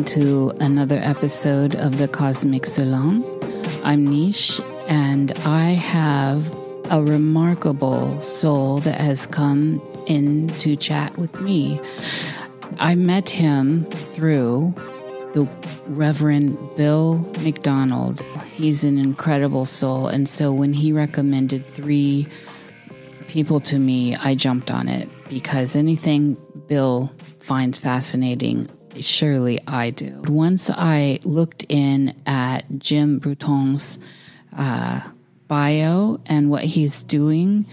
welcome to another episode of the Cosmic Salon. I'm Nish and I have a remarkable soul that has come in to chat with me. I met him through the Reverend Bill McDonald. He's an incredible soul. And so when he recommended three people to me, I jumped on it because anything Bill finds fascinating, surely I do. Once I looked in at Jim Bruton's uh, bio and what he's doing,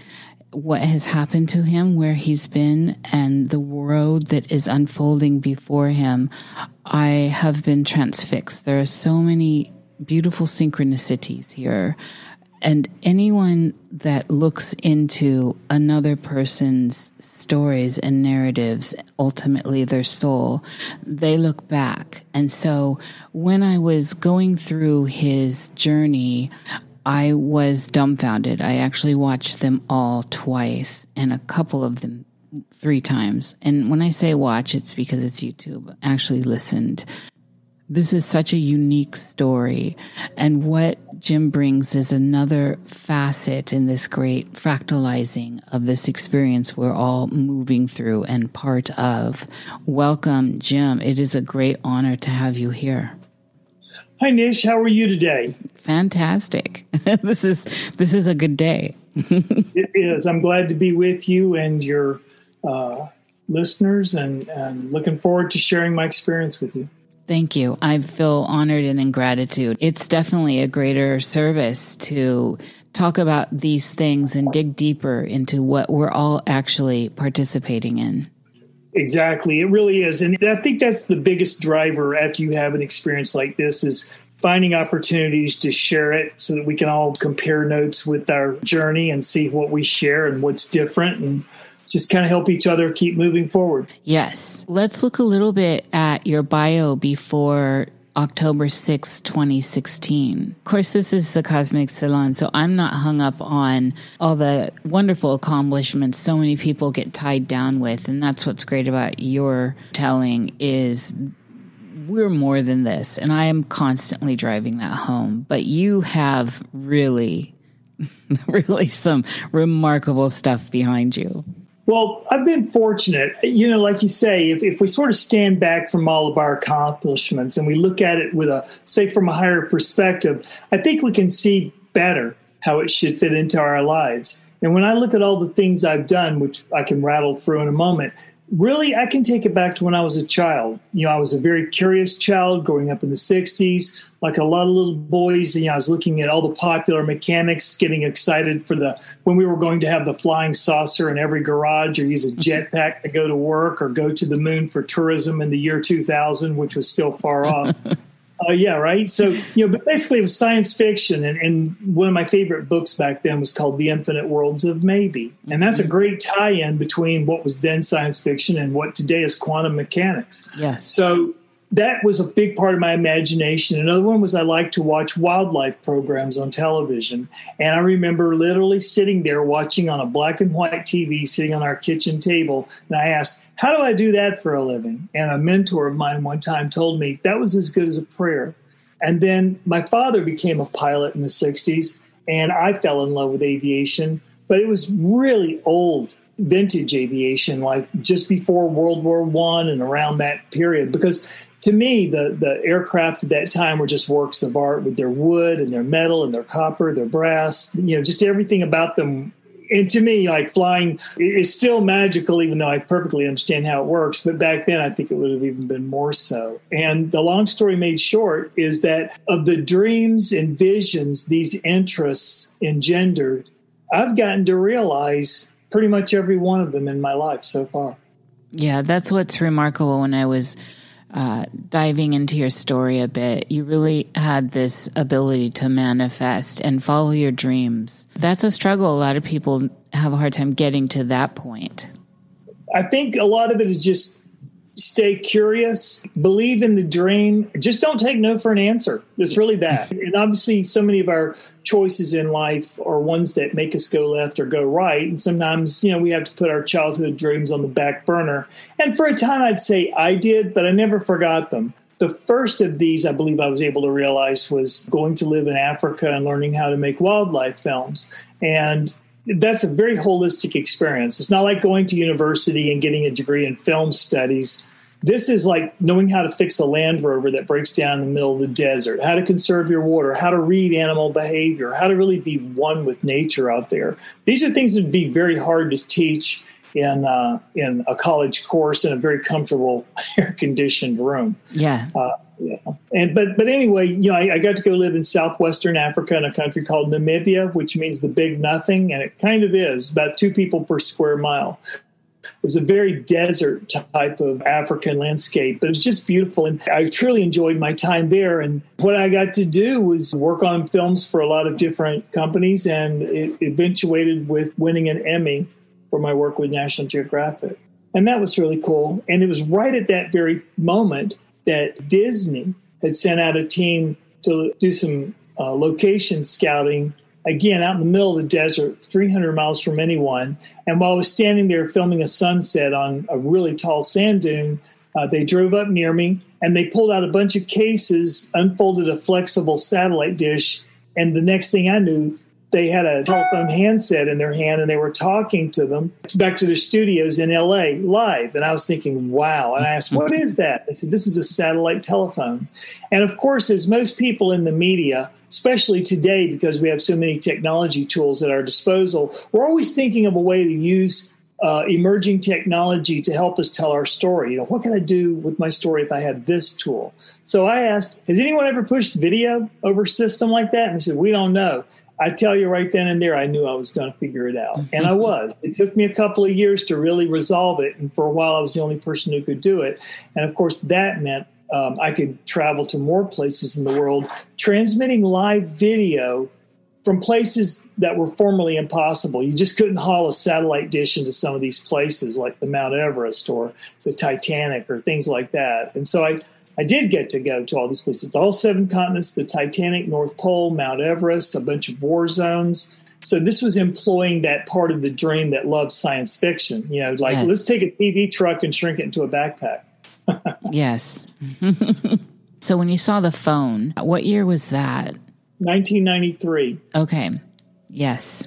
what has happened to him, where he's been, and the road that is unfolding before him, I have been transfixed. There are so many beautiful synchronicities here. And anyone that looks into another person's stories and narratives, ultimately their soul, they look back. And so when I was going through his journey, I was dumbfounded. I actually watched them all twice and a couple of them three times. And when I say watch, it's because it's YouTube. Actually listened. This is such a unique story. And what Jim brings is another facet in this great fractalizing of this experience we're all moving through and part of. Welcome, Jim. It is a great honor to have you here. Hi Nish, how are you today? Fantastic. this is this is a good day. It is. I'm glad to be with you and your uh, listeners, and, and looking forward to sharing my experience with you. Thank you. I feel honored and in gratitude. It's definitely a greater service to talk about these things and dig deeper into what we're all actually participating in. Exactly, it really is, and I think that's the biggest driver after you have an experience like this is finding opportunities to share it so that we can all compare notes with our journey and see what we share and what's different and just kind of help each other keep moving forward. Yes. Let's look a little bit at your bio before October 6, 2016. Of course, this is the Cosmic Salon, so I'm not hung up on all the wonderful accomplishments so many people get tied down with. And that's what's great about your telling is we're more than this. And I am constantly driving that home. But you have really, really some remarkable stuff behind you. Well, I've been fortunate. You know, like you say, if, if we sort of stand back from all of our accomplishments and we look at it with a, say, from a higher perspective, I think we can see better how it should fit into our lives. And when I look at all the things I've done, which I can rattle through in a moment, really I can take it back to when I was a child. You know, I was a very curious child growing up in the 60s. Like a lot of little boys, you know, I was looking at all the popular mechanics, getting excited for the when we were going to have the flying saucer in every garage or use a mm-hmm. jetpack to go to work or go to the moon for tourism in the year 2000, which was still far off. Uh, yeah, right. So you know, but basically, it was science fiction, and, and one of my favorite books back then was called "The Infinite Worlds of Maybe," and that's a great tie-in between what was then science fiction and what today is quantum mechanics. Yes. So that was a big part of my imagination. Another one was I like to watch wildlife programs on television. And I remember literally sitting there watching on a black and white TV, sitting on our kitchen table. And I asked, How do I do that for a living? And a mentor of mine one time told me that was as good as a prayer. And then my father became a pilot in the 60s, and I fell in love with aviation. But it was really old vintage aviation, like just before World War One and around that period, because to me, the, the aircraft at that time were just works of art with their wood and their metal and their copper, their brass, you know, just everything about them and to me, like flying is still magical, even though I perfectly understand how it works. But back then, I think it would have even been more so. And the long story made short is that of the dreams and visions these interests engendered, I've gotten to realize pretty much every one of them in my life so far. Yeah, that's what's remarkable when I was uh, diving into your story a bit, you really had this ability to manifest and follow your dreams. That's a struggle. A lot of people have a hard time getting to that point. I think a lot of it is just stay curious, believe in the dream, just don't take no for an answer. It's really that. And obviously, so many of our choices in life are ones that make us go left or go right. And sometimes, you know, we have to put our childhood dreams on the back burner. And for a time, I'd say I did, but I never forgot them. The first of these, I believe I was able to realize, was going to live in Africa and learning how to make wildlife films. And that's a very holistic experience. It's not like going to university and getting a degree in film studies. This is like knowing how to fix a Land Rover that breaks down in the middle of the desert, how to conserve your water, how to read animal behavior, how to really be one with nature out there. These are things that would be very hard to teach in uh, in a college course in a very comfortable air conditioned room. Yeah. Uh, yeah. And but but anyway, you know, I, I, got to go live in southwestern Africa in a country called Namibia, which means the big nothing, and it kind of is about two people per square mile. It was a very desert type of African landscape, but it was just beautiful. And I truly enjoyed my time there. And what I got to do was work on films for a lot of different companies, and it eventuated with winning an Emmy for my work with National Geographic. And that was really cool. And it was right at that very moment that Disney had sent out a team to do some uh, location scouting, again, out in the middle of the desert, 300 miles from anyone. And while I was standing there filming a sunset on a really tall sand dune, uh, they drove up near me and they pulled out a bunch of cases, unfolded a flexible satellite dish. And the next thing I knew, they had a telephone handset in their hand and they were talking to them back to their studios in LA live. And I was thinking, wow. And I asked, what is that? They said, this is a satellite telephone. And of course, as most people in the media, especially today, because we have so many technology tools at our disposal, we're always thinking of a way to use uh, emerging technology to help us tell our story. You know, what can I do with my story if I had this tool? So I asked, has anyone ever pushed video over system like that? And they said, we don't know. I tell you right then and there, I knew I was going to figure it out. And I was. It took me a couple of years to really resolve it. And for a while, I was the only person who could do it. And of course, that meant um, I could travel to more places in the world, transmitting live video from places that were formerly impossible. You just couldn't haul a satellite dish into some of these places like the Mount Everest or the Titanic or things like that. And so I, I did get to go to all these places, all seven continents, the Titanic, North Pole, Mount Everest, a bunch of war zones. So this was employing that part of the dream that loves science fiction. You know, like yes. let's take a TV truck and shrink it into a backpack. yes. so when you saw the phone, what year was that? 1993. Okay. Yes.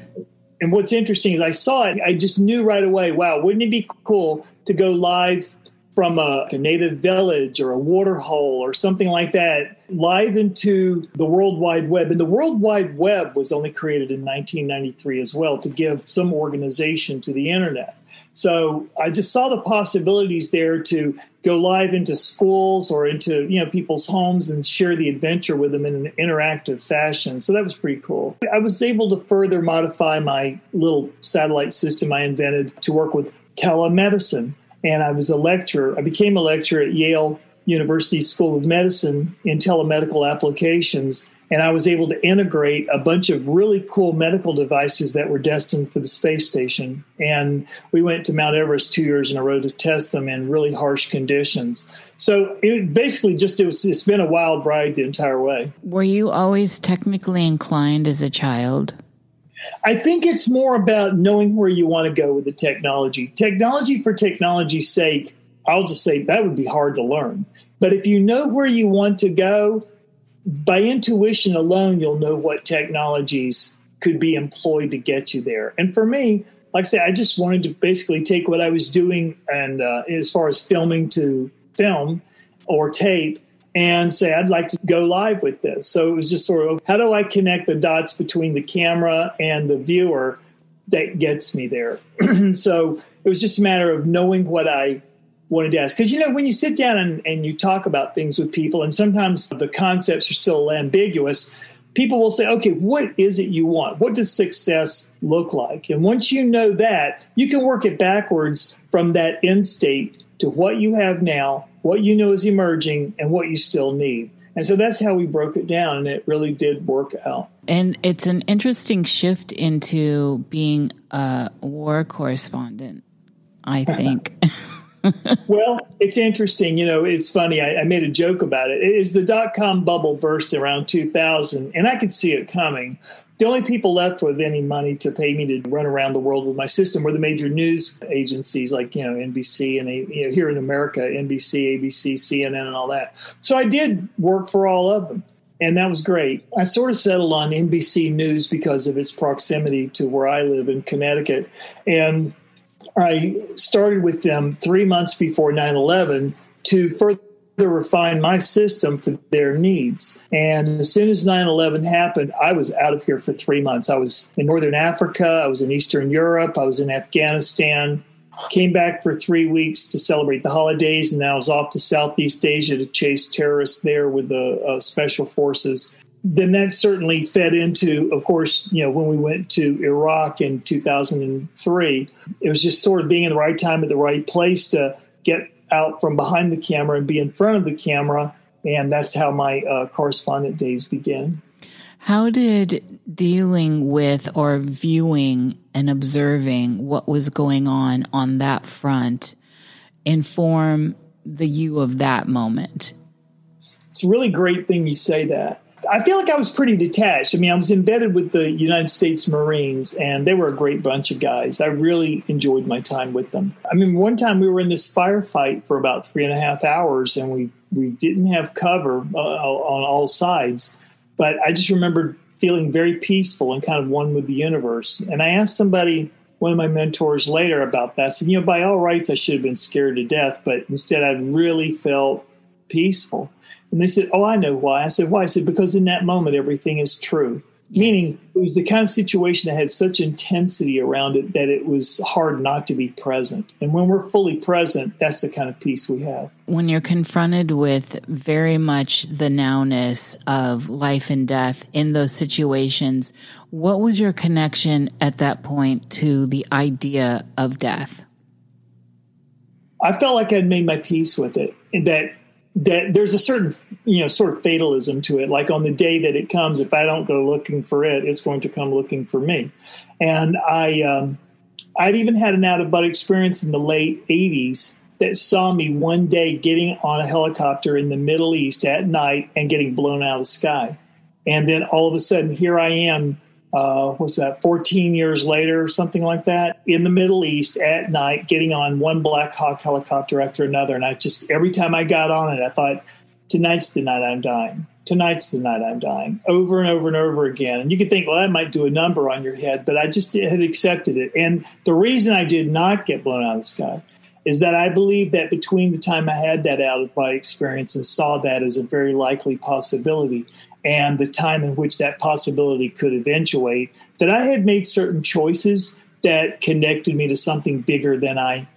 And what's interesting is I saw it, I just knew right away, wow, wouldn't it be cool to go live from a, a, native village or a water hole or something like that live into the World Wide Web. And the World Wide Web was only created in 1993 as well to give some organization to the internet. So I just saw the possibilities there to go live into schools or into you know people's homes and share the adventure with them in an interactive fashion. So that was pretty cool. I was able to further modify my little satellite system I invented to work with telemedicine and I was a lecturer. I became a lecturer at Yale University School of Medicine in telemedical applications. And I was able to integrate a bunch of really cool medical devices that were destined for the space station. And we went to Mount Everest two years in a row to test them in really harsh conditions. So it basically just it was it's been a wild ride the entire way. Were you always technically inclined as a child? I think it's more about knowing where you want to go with the technology. Technology for technology's sake, I'll just say that would be hard to learn. But if you know where you want to go, by intuition alone, you'll know what technologies could be employed to get you there. And for me, like I say, I just wanted to basically take what I was doing and uh, as far as filming to film or tape and say, I'd like to go live with this. So it was just sort of how do I connect the dots between the camera and the viewer that gets me there. so it was just a matter of knowing what I wanted to ask. Because, you know, when you sit down and, and you talk about things with people, and sometimes the concepts are still ambiguous, people will say, okay, what is it you want? What does success look like? And once you know that, you can work it backwards from that end state to what you have now, what you know is emerging, and what you still need. And so that's how we broke it down, and it really did work out. And it's an interesting shift into being a war correspondent, I think. well, it's interesting. You know, it's funny. I, I made a joke about it. Is the dot com bubble burst around 2000, and I could see it coming. The only people left with any money to pay me to run around the world with my system were the major news agencies like, you know, NBC and you know, here in America, NBC, ABC, CNN, and all that. So I did work for all of them and that was great. I sort of settled on NBC News because of its proximity to where I live in Connecticut. And I started with them three months before 9 11 to further refine my system for their needs. And as soon as 9 11 happened, I was out of here for three months. I was in Northern Africa, I was in Eastern Europe, I was in Afghanistan. Came back for three weeks to celebrate the holidays, and then I was off to Southeast Asia to chase terrorists there with the uh, special forces then that certainly fed into, of course, you know, when we went to Iraq in 2003, it was just sort of being in the right time at the right place to get out from behind the camera and be in front of the camera. And that's how my uh, correspondent days began. How did dealing with or viewing and observing what was going on on that front inform the you of that moment? It's a really great thing you say that I feel like I was pretty detached. I mean, I was embedded with the United States Marines, and they were a great bunch of guys. I really enjoyed my time with them. I mean, one time we were in this firefight for about three and a half hours, and we we didn't have cover uh, on all sides. But I just remember feeling very peaceful and kind of one with the universe. And I asked somebody, one of my mentors later, about that. I said, you know, by all rights, I should have been scared to death, but instead, I really felt peaceful. And they said, Oh, I know why. I said, Why? I said, Because in that moment, everything is true. Yes. Meaning, it was the kind of situation that had such intensity around it that it was hard not to be present. And when we're fully present, that's the kind of peace we have. When you're confronted with very much the nowness of life and death in those situations, what was your connection at that point to the idea of death? I felt like I'd made my peace with it, and that that there's a certain you know sort of fatalism to it. Like on the day that it comes if i don't go looking for it it's going to come looking for me. And i um, i'd even had an out of body experience in the late 80s that saw me one day getting on a helicopter in the middle east at night and getting blown out of the sky. And then all of a sudden here i am uh, what's that, 14 years later, something like that, in the Middle East at night, getting on one Black Hawk helicopter after another. And I just, every time I got on it, I thought, tonight's the night I'm dying. Tonight's the night I'm dying, over and over and over again. And you could think, well, that might do a number on your head, but I just had accepted it. And the reason I did not get blown out of the sky is that I believe that between the time I had that out of body experience and saw that as a very likely possibility, and the time in which that possibility could eventuate, that I had made certain choices that connected me to something bigger than I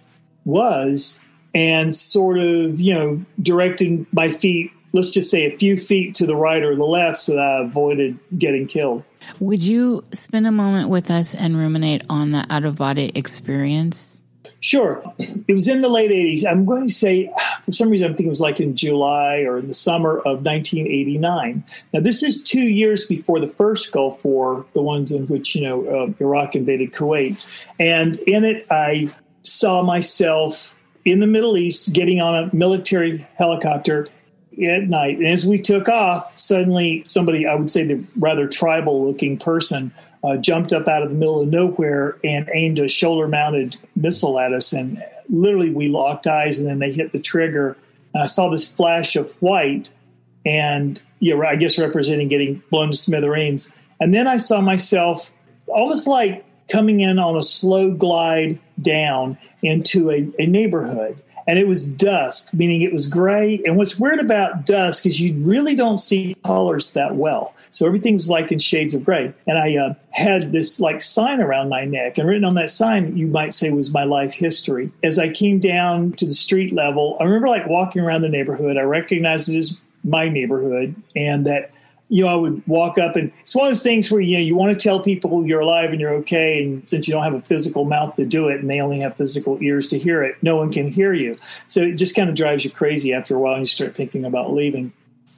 was and sort of, you know, directing my feet, let's just say a few feet to the right or the left so that I avoided getting killed. Would you spend a moment with us and ruminate on the out of body experience? Sure. It was in the late 80s. I'm going to say, for some reason, I'm thinking it was like in July or in the summer of 1989. Now, this is two years before the first Gulf War, the ones in which, you know, uh, Iraq invaded Kuwait. And in it, I saw myself in the Middle East getting on a military helicopter at night. And as we took off, suddenly somebody, I would say the rather tribal looking person, uh, jumped up out of the middle of nowhere and aimed a shoulder mounted missile at us. And literally, we locked eyes and then they hit the trigger. And I saw this flash of white and, know, I guess representing getting blown to smithereens. And then I saw myself almost like coming in on a slow glide down into a, a neighborhood. And it was dusk, meaning it was gray. And what's weird about dusk is you really don't see colors that well. So everything was like in shades of gray. And I uh, had this like sign around my neck, and written on that sign, you might say, was my life history. As I came down to the street level, I remember like walking around the neighborhood. I recognized it as my neighborhood, and that you know, I would walk up and it's one of those things where, you know, you want to tell people you're alive and you're okay. And since you don't have a physical mouth to do it and they only have physical ears to hear it, no one can hear you. So it just kind of drives you crazy after a while and you start thinking about leaving.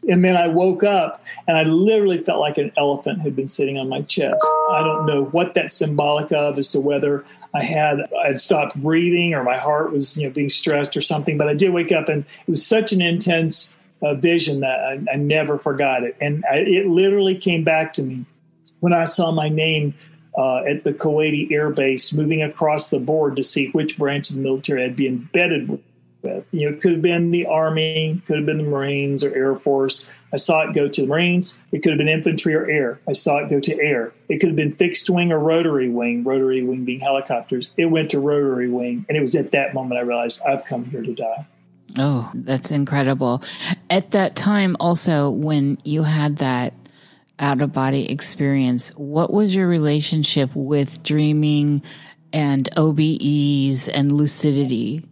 And then I woke up and I literally felt like an elephant had been sitting on my chest. I don't know what that's symbolic of as to whether I had I had stopped breathing or my heart was, you know, being stressed or something. But I did wake up and it was such an intense a vision that I, I never forgot it. And I, it literally came back to me when I saw my name uh, at the Kuwaiti Air Base moving across the board to see which branch of the military I'd be embedded with. You know, it could have been the Army, could have been the Marines or Air Force. I saw it go to the Marines. It could have been infantry or air. I saw it go to air. It could have been fixed wing or rotary wing, rotary wing being helicopters. It went to rotary wing. And it was at that moment I realized I've come here to die. Oh, that's incredible. At that time, also, when you had that out of body experience, what was your relationship with dreaming and OBEs and lucidity?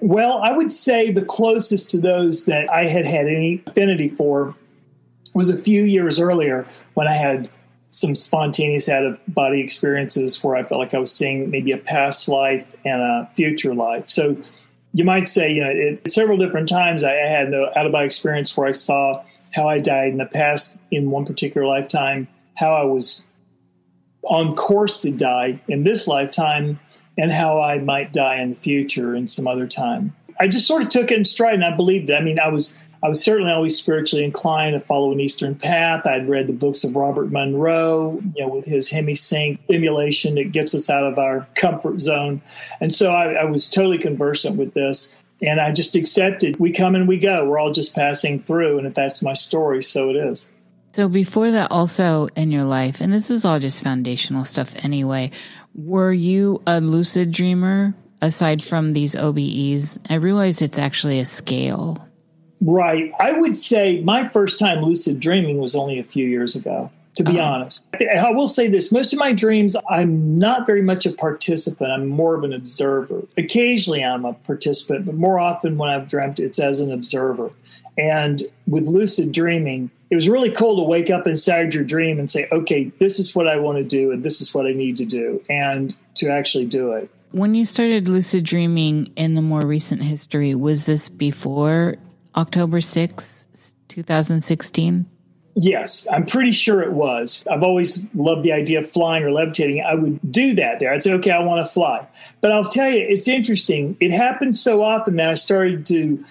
Well, I would say the closest to those that I had had any affinity for was a few years earlier when I had some spontaneous out of body experiences where I felt like I was seeing maybe a past life and a future life. So you might say, you know, it, several different times I, I had an out of body experience where I saw how I died in the past in one particular lifetime, how I was on course to die in this lifetime, and how I might die in the future in some other time. I just sort of took it in stride and I believed it. I mean, I was I was certainly always spiritually inclined to follow an Eastern path. I'd read the books of Robert Monroe, you know, with his Hemi-Sync stimulation that gets us out of our comfort zone. And so I, I was totally conversant with this. And I just accepted we come and we go. We're all just passing through. And if that's my story, so it is. So before that, also in your life, and this is all just foundational stuff anyway, were you a lucid dreamer aside from these OBEs? I realize it's actually a scale. Right. I would say my first time lucid dreaming was only a few years ago, to be uh-huh. honest. I will say this most of my dreams, I'm not very much a participant. I'm more of an observer. Occasionally I'm a participant, but more often when I've dreamt, it's as an observer. And with lucid dreaming, it was really cool to wake up inside your dream and say, okay, this is what I want to do, and this is what I need to do, and to actually do it. When you started lucid dreaming in the more recent history, was this before October 6, 2016? Yes, I'm pretty sure it was. I've always loved the idea of flying or levitating. I would do that there. I'd say, okay, I want to fly. But I'll tell you, it's interesting. It happens so often that I started to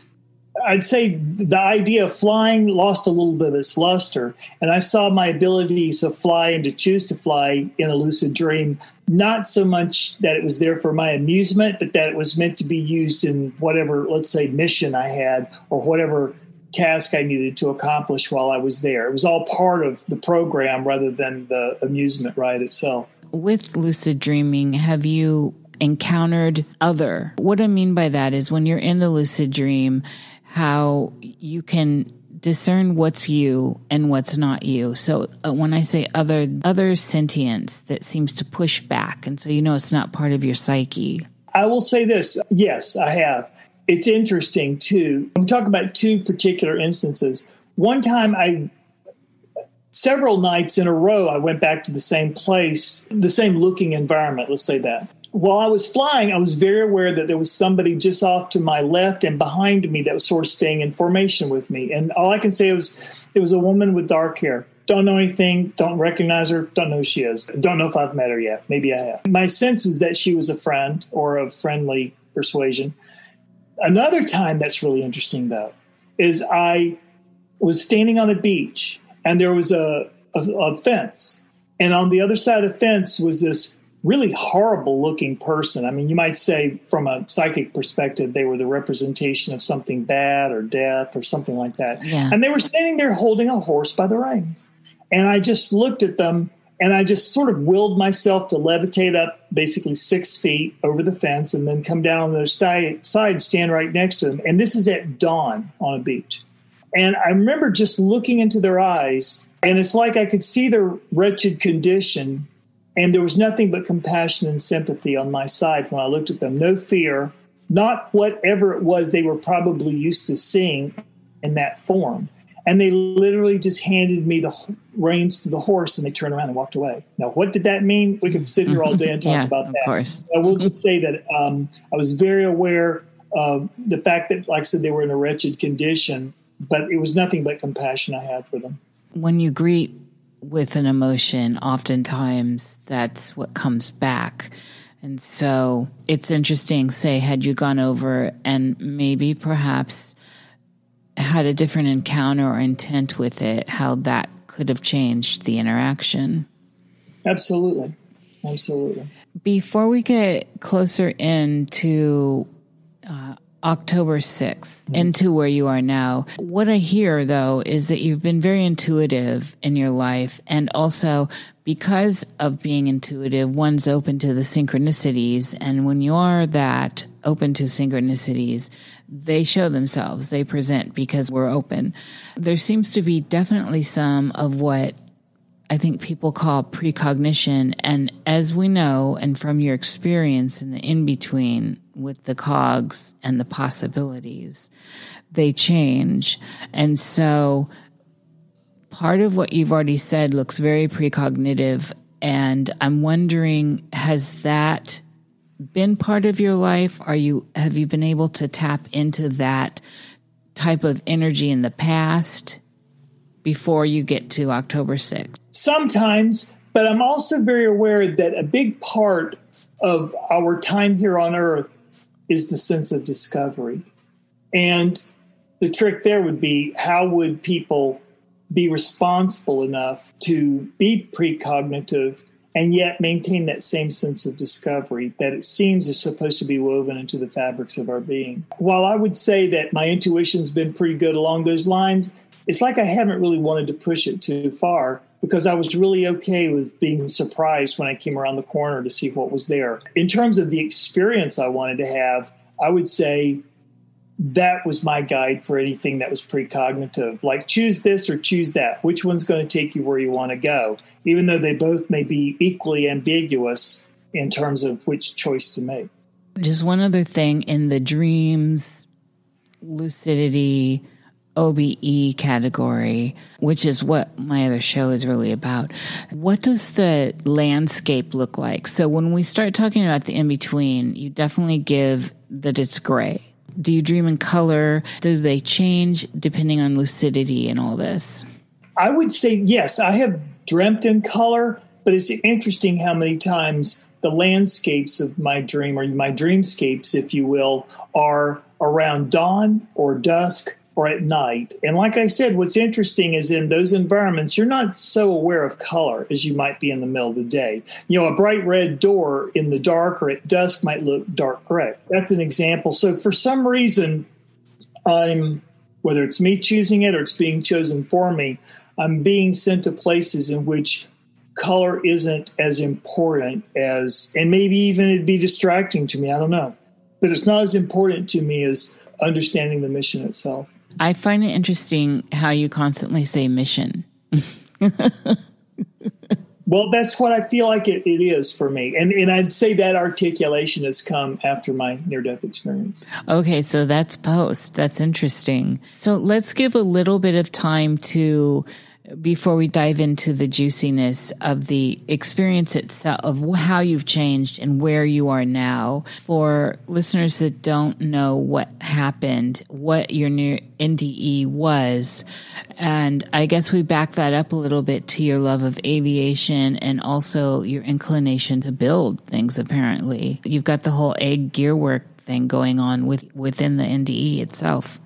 I'd say the idea of flying lost a little bit of its luster, and I saw my ability to fly and to choose to fly in a lucid dream not so much that it was there for my amusement, but that it was meant to be used in whatever, let's say, mission I had or whatever task I needed to accomplish while I was there. It was all part of the program rather than the amusement ride itself. With lucid dreaming, have you encountered other? What I mean by that is when you're in the lucid dream, how you can discern what's you and what's not you. So uh, when I say other other sentience that seems to push back and so you know it's not part of your psyche. I will say this, yes, I have. It's interesting too. I'm talking about two particular instances. One time I several nights in a row I went back to the same place, the same looking environment, let's say that while I was flying, I was very aware that there was somebody just off to my left and behind me that was sort of staying in formation with me. And all I can say was it was a woman with dark hair. Don't know anything, don't recognize her, don't know who she is. Don't know if I've met her yet. Maybe I have. My sense was that she was a friend or of friendly persuasion. Another time that's really interesting, though, is I was standing on a beach and there was a, a, a fence. And on the other side of the fence was this really horrible looking person. I mean, you might say from a psychic perspective, they were the representation of something bad or death or something like that. Yeah. And they were standing there holding a horse by the reins. And I just looked at them And I just sort of willed myself to levitate up basically six feet over the fence and then come down on the side, side stand right next to them. And this is at dawn on a beach. And I remember just looking into their eyes, and it's like I could see their wretched condition. And there was nothing but compassion and sympathy on my side when I looked at them. No fear, not whatever it was they were probably used to seeing in that form. And they literally just handed me the reins to the horse and they turned around and walked away. Now, what did that mean? We could sit here all day and talk yeah, about that. of. Course. I will just say that um, I was very aware of the fact that, like I said, they were in a wretched condition, but it was nothing but compassion I had for them. When you greet with an emotion, oftentimes that's what comes back. And so it's interesting, say, had you gone over and maybe perhaps had a different encounter or intent with it, how that could have changed the interaction. Absolutely. Absolutely. Before we get closer into October 6th, mm-hmm. into where you are now, what I hear though is that you've been very intuitive in your life. And also, because of being intuitive, one's open to the synchronicities. And when you are that open to synchronicities, they show themselves, they present because we're open. There seems to be definitely some of what I think people call precognition. And as we know, and from your experience in the in between with the cogs and the possibilities, they change. And so part of what you've already said looks very precognitive. And I'm wondering, has that been part of your life? Are you have you been able to tap into that type of energy in the past before you get to October 6th? Sometimes, but I'm also very aware that a big part of our time here on earth is the sense of discovery. And the trick there would be how would people be responsible enough to be precognitive and yet maintain that same sense of discovery that it seems is supposed to be woven into the fabrics of our being. While I would say that my intuition's been pretty good along those lines, it's like I haven't really wanted to push it too far because I was really okay with being surprised when I came around the corner to see what was there. In terms of the experience I wanted to have, I would say that was my guide for anything that was precognitive. Like choose this or choose that. Which one's going to take you where you want to go? Even though they both may be equally ambiguous in terms of which choice to make. Just one other thing in the dreams, lucidity, OBE category, which is what my other show is really about. What does the landscape look like? So when we start talking about the in between, you definitely give that it's gray do you dream in color? Do they change depending on lucidity and all this? I would say yes. I have dreamt in color, but it's interesting how many times the landscapes of my dream, or my dreamscapes, if you will, are around dawn or dusk or at night. And like I said, what's interesting is in those environments, you're not so aware of color as you might be in the middle of the day. You know, a bright red door in the dark or at dusk might look dark gray. That's an example. So for some reason, I'm, whether it's me choosing it or it's being chosen for me, I'm being sent to places in which color isn't as important as, and maybe even it'd be distracting to me. I don't know. But it's not as important to me as understanding the mission itself. I find it interesting how you constantly say mission. well, that's what I feel like it, it is for me. And, and I'd say that articulation has come after my near death experience. Okay, so that's post. That's interesting. So let's give a little bit of time to before we dive into the juiciness of the experience itself, of how you've changed and where you are now, for listeners that don't know what happened, what your new NDE was, and I guess we back that up a little bit to your love of aviation and also your inclination to build things. Apparently, you've got the whole egg gear work thing going on with within the NDE itself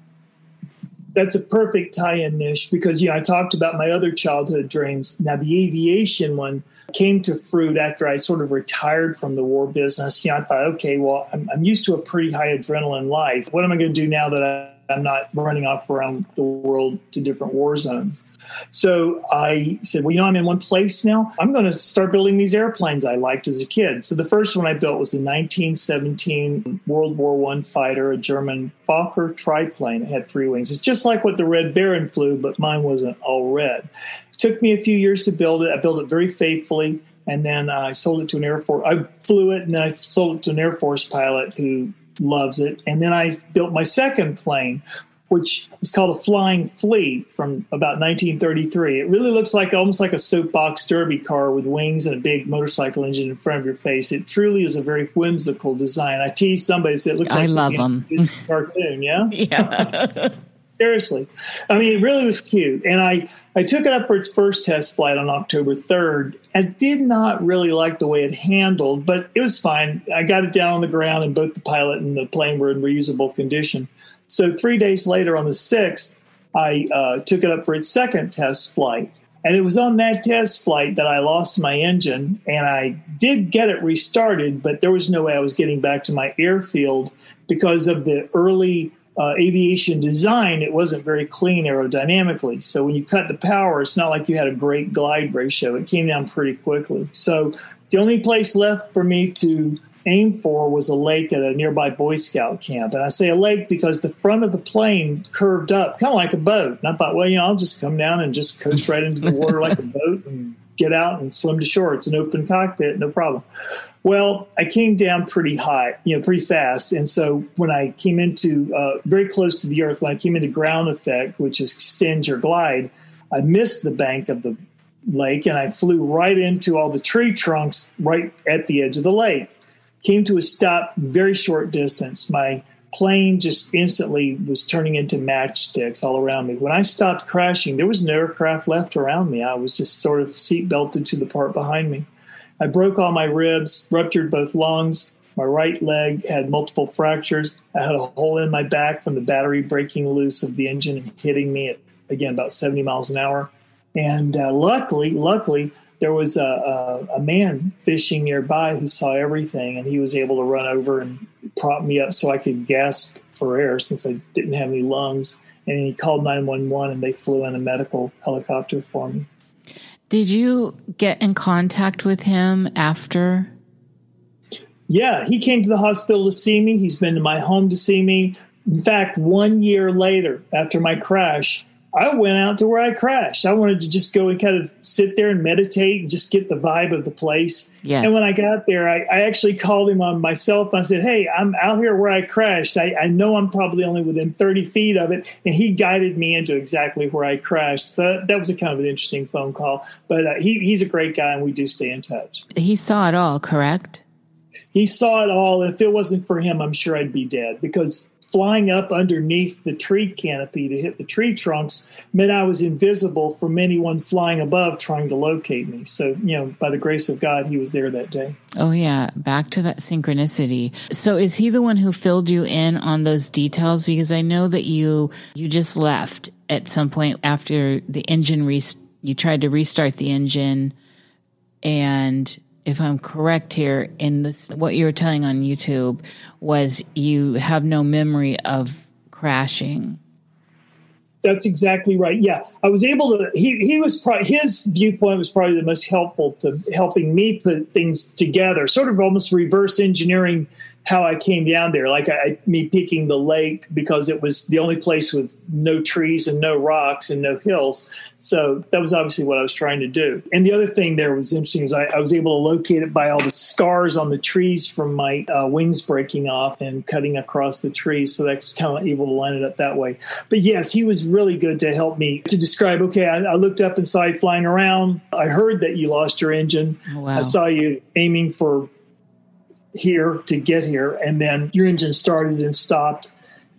that's a perfect tie-in Nish because you know I talked about my other childhood dreams. Now the aviation one came to fruit after I sort of retired from the war business. You know, I thought, okay, well, I'm, I'm used to a pretty high adrenaline life. What am I going to do now that I'm not running off around the world to different war zones. So I said, well, you know, I'm in one place now. I'm going to start building these airplanes I liked as a kid. So the first one I built was a 1917 World War One fighter, a German Fokker triplane. It had three wings. It's just like what the Red Baron flew, but mine wasn't all red. It took me a few years to build it. I built it very faithfully. And then I sold it to an Air Force. I flew it and then I sold it to an Air Force pilot who loves it. And then I built my second plane, which is called a Flying Flea from about 1933. It really looks like almost like a soapbox derby car with wings and a big motorcycle engine in front of your face. It truly is a very whimsical design. I teased somebody said it looks like I love them. cartoon. Yeah, yeah. Seriously, I mean, it really was cute, and I I took it up for its first test flight on October 3rd. I did not really like the way it handled, but it was fine. I got it down on the ground, and both the pilot and the plane were in reusable condition. So three days later, on the 6th, I uh, took it up for its second test flight. And it was on that test flight that I lost my engine, and I did get it restarted, but there was no way I was getting back to my airfield because of the early uh, aviation design. It wasn't very clean aerodynamically. So when you cut the power, it's not like you had a great glide ratio. It came down pretty quickly. So the only place left for me to aim for was a lake at a nearby Boy Scout camp. And I say a lake because the front of the plane curved up, kind of like a boat. And I thought, well, you know, I'll just come down and just coast right into the water like a boat and get out and swim to shore. It's an open cockpit, no problem. Well, I came down pretty high, you know, pretty fast. And so when I came into uh, very close to the earth, when I came into ground effect, which is extend your glide, I missed the bank of the lake and I flew right into all the tree trunks right at the edge of the lake came to a stop very short distance. My plane just instantly was turning into matchsticks all around me. When I stopped crashing, there was no aircraft left around me. I was just sort of seat belted to the part behind me. I broke all my ribs, ruptured both lungs. My right leg had multiple fractures. I had a hole in my back from the battery breaking loose of the engine and hitting me at, again, about 70 miles an hour. And uh, luckily, luckily, there was a, a, a, man fishing nearby who saw everything, and he was able to run over and prop me up so I could gasp for air since I didn't have any lungs. And he called 911 and they flew in a medical helicopter for me. Did you get in contact with him after? Yeah, he came to the hospital to see me. He's been to my home to see me. In fact, one year later, after my crash, I went out to where I crashed. I wanted to just go and kind of sit there and meditate and just get the vibe of the place. Yes. And when I got there, I, I actually called him on myself. I said, Hey, I'm out here where I crashed. I, I, know I'm probably only within 30 feet of it. And he guided me into exactly where I crashed. So that, that was a kind of an interesting phone call. But uh, he, he's a great guy and we do stay in touch. He saw it all, correct? He saw it all. And if it wasn't for him, I'm sure I'd be dead because flying up underneath the tree canopy to hit the tree trunks meant I was invisible from anyone flying above trying to locate me. So, you know, by the grace of God, he was there that day. Oh, yeah. Back to that synchronicity. So, is he the one who filled you in on those details? Because I know that you you just left at some point after the engine re- you tried to restart the engine and if I'm correct here, in this, what you were telling on YouTube was you have no memory of crashing. That's exactly right. Yeah, I was able to. He he was pro- his viewpoint was probably the most helpful to helping me put things together. Sort of almost reverse engineering how I came down there. Like I, me picking the lake because it was the only place with no trees and no rocks and no hills. So that was obviously what I was trying to do. And the other thing there was interesting was I, I was able to locate it by all the scars on the trees from my uh, wings breaking off and cutting across the trees. So that was kind of able to line it up that way. But yes, he was really good to help me to describe. Okay, I, I looked up and saw you flying around. I heard that you lost your engine. Oh, wow. I saw you aiming for here to get here, and then your engine started and stopped,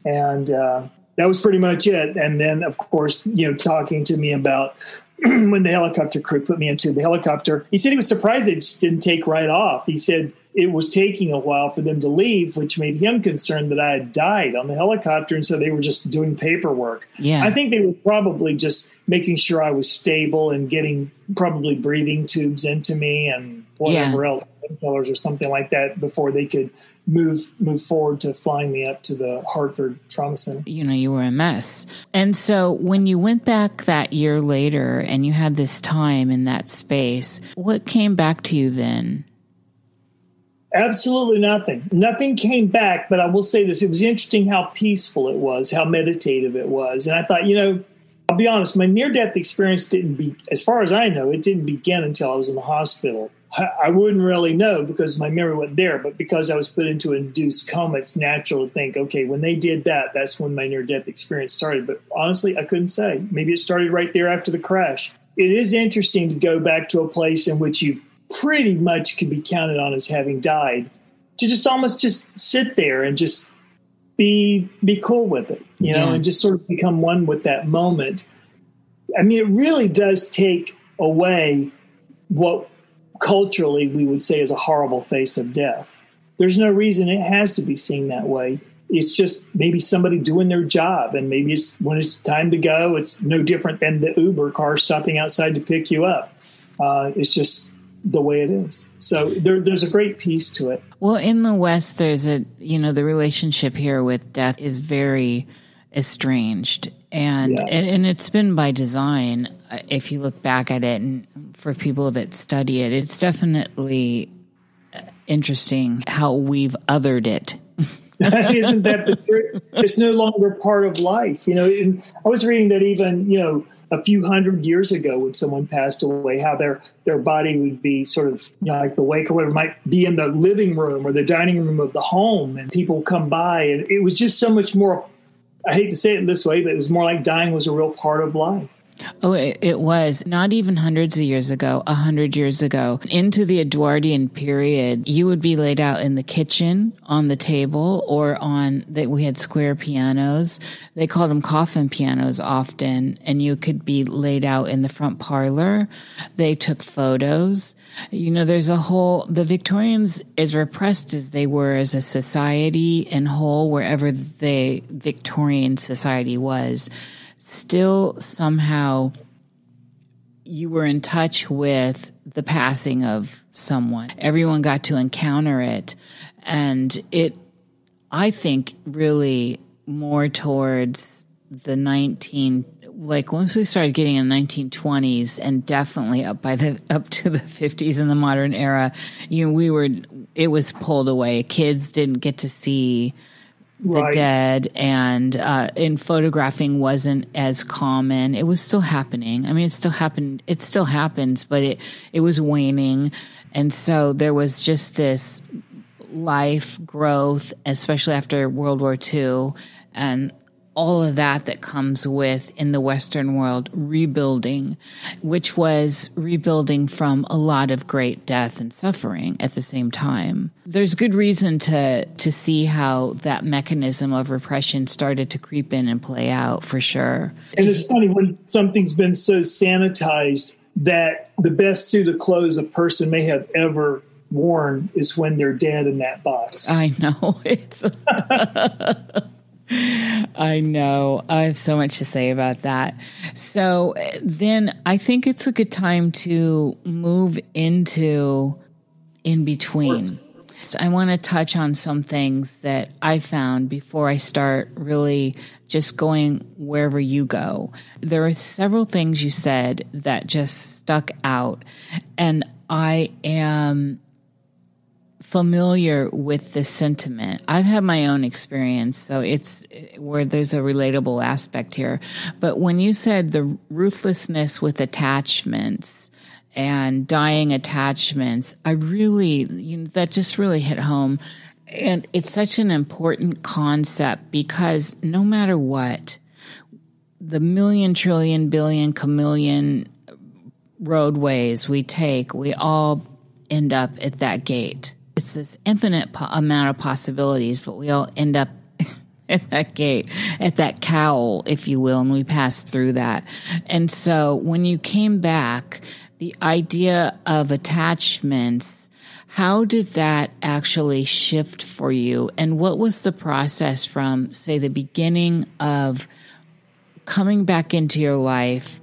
and uh, that was pretty much it. And then, of course, you know, talking to me about when the helicopter crew put me into the helicopter, he said he was surprised it just didn't take right off. He said it was taking a while for them to leave, which made him concerned that I had died on the helicopter, and so they were just doing paperwork. Yeah, I think they were probably just making sure I was stable and getting probably breathing tubes into me and whatever Yeah. else. Painkillers or something like that before they could move move forward to flying me up to the Hartford Trauma Center. You know, you were a mess. And so when you went back that year later and you had this time in that space, what came back to you then? Absolutely nothing. Nothing came back, but I will say this. It was interesting how peaceful it was, how meditative it was. And I thought, you know, I'll be honest, my near death experience didn't be, as far as I know, it didn't begin until I was in the hospital. I wouldn't really know because my memory wasn't there, but because I was put into an induced coma, it's natural to think, okay, when they did that, that's when my near death experience started. But honestly, I couldn't say. Maybe it started right there after the crash. It is interesting to go back to a place in which you pretty much could be counted on as having died to just almost just sit there and just be be cool with it, you know, yeah. and just sort of become one with that moment. I mean, it really does take away what culturally we would say is a horrible face of death. There's no reason it has to be seen that way. It's just maybe somebody doing their job, and maybe it's when it's time to go. It's no different than the Uber car stopping outside to pick you up. Uh, it's just the way it is. So there, there's a great piece to it. Well, in the West, there's a you know the relationship here with death is very estranged, and yeah. and, and it's been by design. Uh, if you look back at it, and for people that study it, it's definitely interesting how we've othered it. Isn't that the truth? It's no longer part of life. You know, I was reading that even you know a few hundred years ago when someone passed away, how their their body would be sort of you know, like the wake or whatever might be in the living room or the dining room of the home, and people come by, and it was just so much more. I hate to say it this way, but it was more like dying was a real part of life. Oh, it, was not even hundreds of years ago, a hundred years ago. Into the Edwardian period, you would be laid out in the kitchen, on the table, or on that we had square pianos. They called them coffin pianos often, and you could be laid out in the front parlor. They took photos. You know, there's a whole, the Victorians, as repressed as they were as a society and whole, wherever the Victorian society was, still somehow you were in touch with the passing of someone. Everyone got to encounter it. And it, I think, really more towards the 19, like once we started getting in the 1920s and definitely up by the, up to the 50s in the modern era, you know, we were, it was pulled away. Kids didn't get to see the right. dead and uh, in photographing wasn't as common. It was still happening. I mean it still happened it still happens but it it was waning. And so there was just this life growth especially after world war ii and all of that that comes with in the Western world rebuilding, which was rebuilding from a lot of great death and suffering at the same time. There's good reason to to see how that mechanism of repression started to creep in and play out for sure. And it's funny when something's been so sanitized that the best suit of clothes a person may have ever worn is when they're dead in that box. I know. It's I know. I have so much to say about that. So eh, then I think it's a good time to move into in between. I want to touch on some things that I found before I start really just going wherever you go. There are several things you said that just stuck out, and I am familiar with this sentiment. I've had my own experience, so it's where there's a relatable aspect here. But when you said the ruthlessness with attachments and dying attachments, I really, you know, that just really hit home. And it's such an important concept because no matter what, the million, trillion, billion, chameleon roadways we take, we all end up at that gate it's this infinite po- amount of possibilities, but we all end up at that gate, at that cowl, if you will, and we pass through that. And so when you came back, the idea of attachments, how did that actually shift for you? And what was the process from, say, the beginning of coming back into your life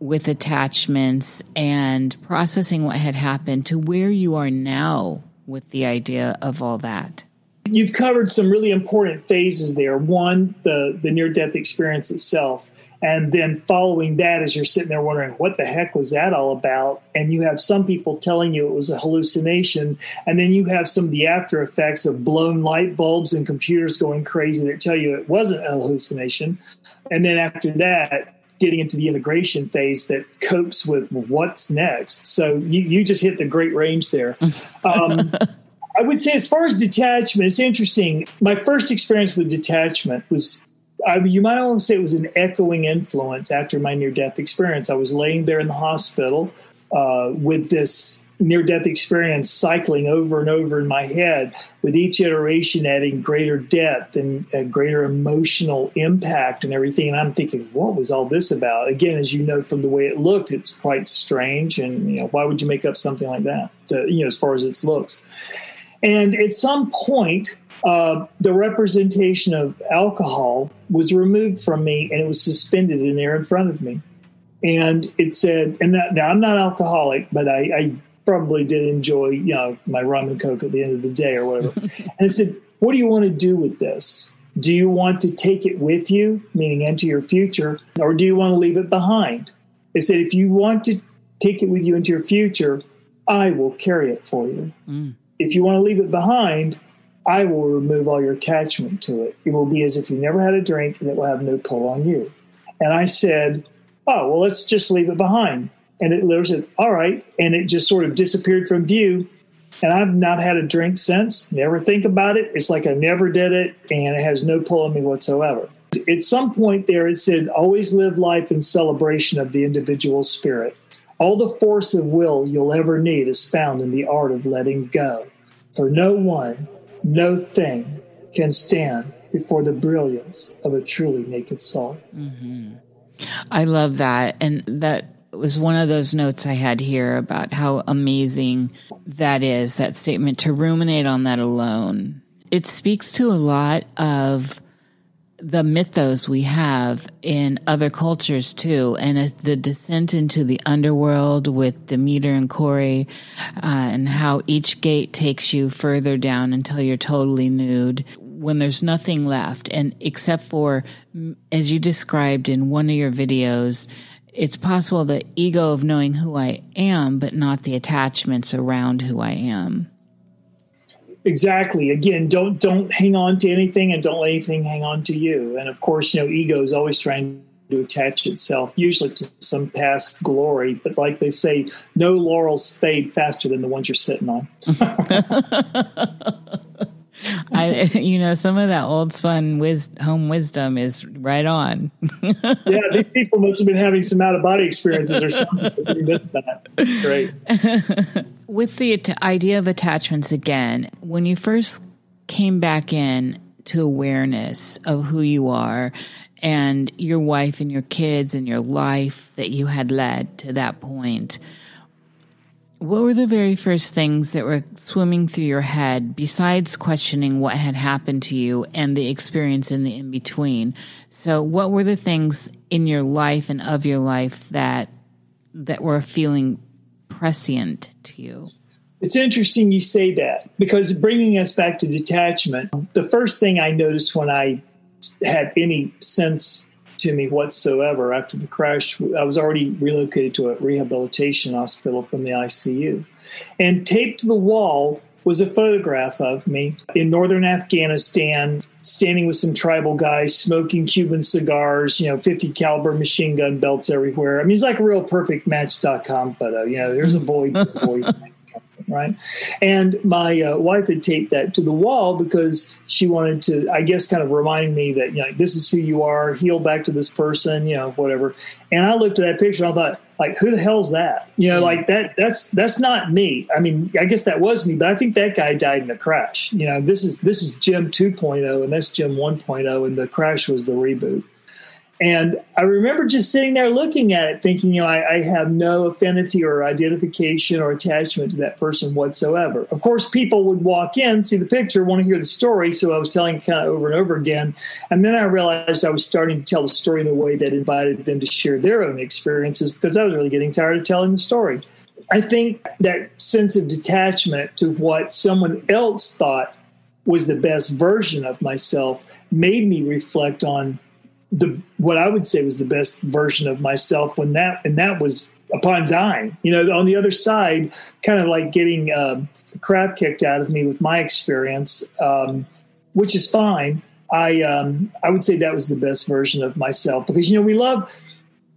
with attachments and processing what had happened to where you are now with the idea of all that? You've covered some really important phases there. One, the, the near death experience itself. And then following that, as you're sitting there wondering, what the heck was that all about? And you have some people telling you it was a hallucination. And then you have some of the after effects of blown light bulbs and computers going crazy that tell you it wasn't a hallucination. And then after that, getting into the integration phase that copes with what's next. So you, you just hit the great range there. Um, I would say, as far as detachment, it's interesting. My first experience with detachment was I, you might almost say it was an echoing influence after my near death experience. I was laying there in the hospital uh, with this near death experience cycling over and over in my head, with each iteration adding greater depth and greater emotional impact and everything. And I'm thinking, what was all this about? Again, as you know from the way it looked, it's quite strange. And you know, why would you make up something like that? To, you know, as far as its looks. And at some point, uh, the representation of alcohol was removed from me and it was suspended in there in front of me. And it said, and that, now I'm not alcoholic, but I, I, probably did enjoy, you know, my rum and coke at the end of the day or whatever. and it said, what do you want to do with this? Do you want to take it with you, meaning into your future, or do you want to leave it behind? It said, if you want to take it with you into your future, I will carry it for you. Mm. If you want to leave it behind, I will remove all your attachment to it. It will be as if you never had a drink and it will have no pull on you. And I said, Oh, well, let's just leave it behind. And it literally said, All right. And it just sort of disappeared from view. And I've not had a drink since. Never think about it. It's like I never did it and it has no pull on me whatsoever. At some point there, it said, Always live life in celebration of the individual spirit. All the force of will you'll ever need is found in the art of letting go. For no one no thing can stand before the brilliance of a truly naked soul. Mm-hmm. I love that. And that was one of those notes I had here about how amazing that is, that statement, to ruminate on that alone. It speaks to a lot of the mythos we have in other cultures too, and as the descent into the underworld with Demeter and Kore, uh, and how each gate takes you further down until you're totally nude when there's nothing left, and except for as you described in one of your videos. It's possible the ego of knowing who I am, but not the attachments around who I am. Exactly. Again, don't don't hang on to anything and don't let anything hang on to you. And of course, you know, ego is always trying to attach itself, usually to some past glory. But like they say, no laurels fade faster than the ones you're sitting on. I, you know, some of that old spun wis- home wisdom is right on. yeah, these people must have been having some out of body experiences or something. That's that. Great. With the idea of attachments again, when you first came back in to awareness of who you are and your wife and your kids and your life that you had led to that point, what were the very first things that were swimming through your head besides questioning what had happened to you and the experience in the in between? So, what were the things in your life and of your life that that were feeling prescient to you? It's interesting you say that because bringing us back to detachment, the first thing I noticed when I had any sense to me whatsoever after the crash. I was already relocated to a rehabilitation hospital from the ICU. And taped to the wall was a photograph of me in northern Afghanistan, standing with some tribal guys, smoking Cuban cigars, you know, 50 caliber machine gun belts everywhere. I mean, it's like a real perfect match.com photo. You know, there's a boy, boy right? And my uh, wife had taped that to the wall because she wanted to, I guess, kind of remind me that you know this is who you are. Heal back to this person, you know, whatever. And I looked at that picture. and I thought, like, who the hell's that? You know, like that. That's that's not me. I mean, I guess that was me, but I think that guy died in a crash. You know, this is this is Jim 2.0, and that's Jim 1.0, and the crash was the reboot. And I remember just sitting there looking at it, thinking, you know, I, I, have no affinity or identification or attachment to that person whatsoever. Of course, people would walk in, see the picture, want to hear the story. So I was telling kind of over and over again. And then I realized I was starting to tell the story in a way that invited them to share their own experiences because I was really getting tired of telling the story. I think that sense of detachment to what someone else thought was the best version of myself made me reflect on the what I would say was the best version of myself when that and that was upon dying. You know, on the other side, kind of like getting um, the crap kicked out of me with my experience, um, which is fine. I um, I would say that was the best version of myself because you know we love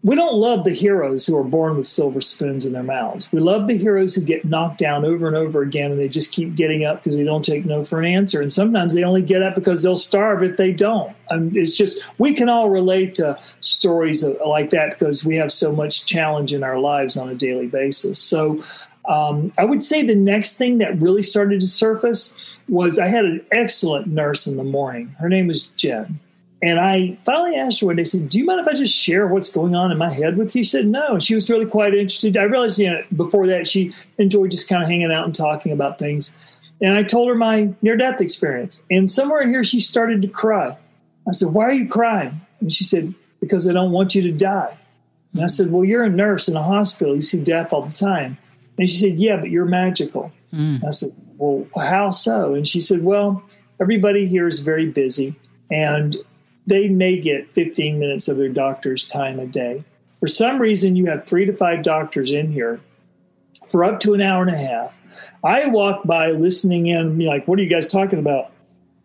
we don't love the heroes who are born with silver spoons in their mouths. We love the heroes who get knocked down over and over again and they just keep getting up because they don't take no for an answer. And sometimes they only get up because they'll starve if they don't. And it's just, we can all relate to stories like that because we have so much challenge in our lives on a daily basis. So, um, I would say the next thing that really started to surface was I had an excellent nurse in the morning. Her name was Jen and I finally asked her one day, I said, Do you mind if I just share what's going on in my head with you? She said, No. And she was really quite interested. I realized, you know, before that, she enjoyed just kind of hanging out and talking about things. And I told her my near death experience. And somewhere in here, she started to cry. I said, Why are you crying? And she said, Because I don't want you to die. And I said, Well, you're a nurse in a hospital. You see death all the time. And she said, Yeah, but you're magical. Mm. I said, Well, how so? And she said, Well, everybody here is very busy. And they may get 15 minutes of their doctor's time a day. For some reason, you have three to five doctors in here for up to an hour and a half. I walk by listening in, like, what are you guys talking about?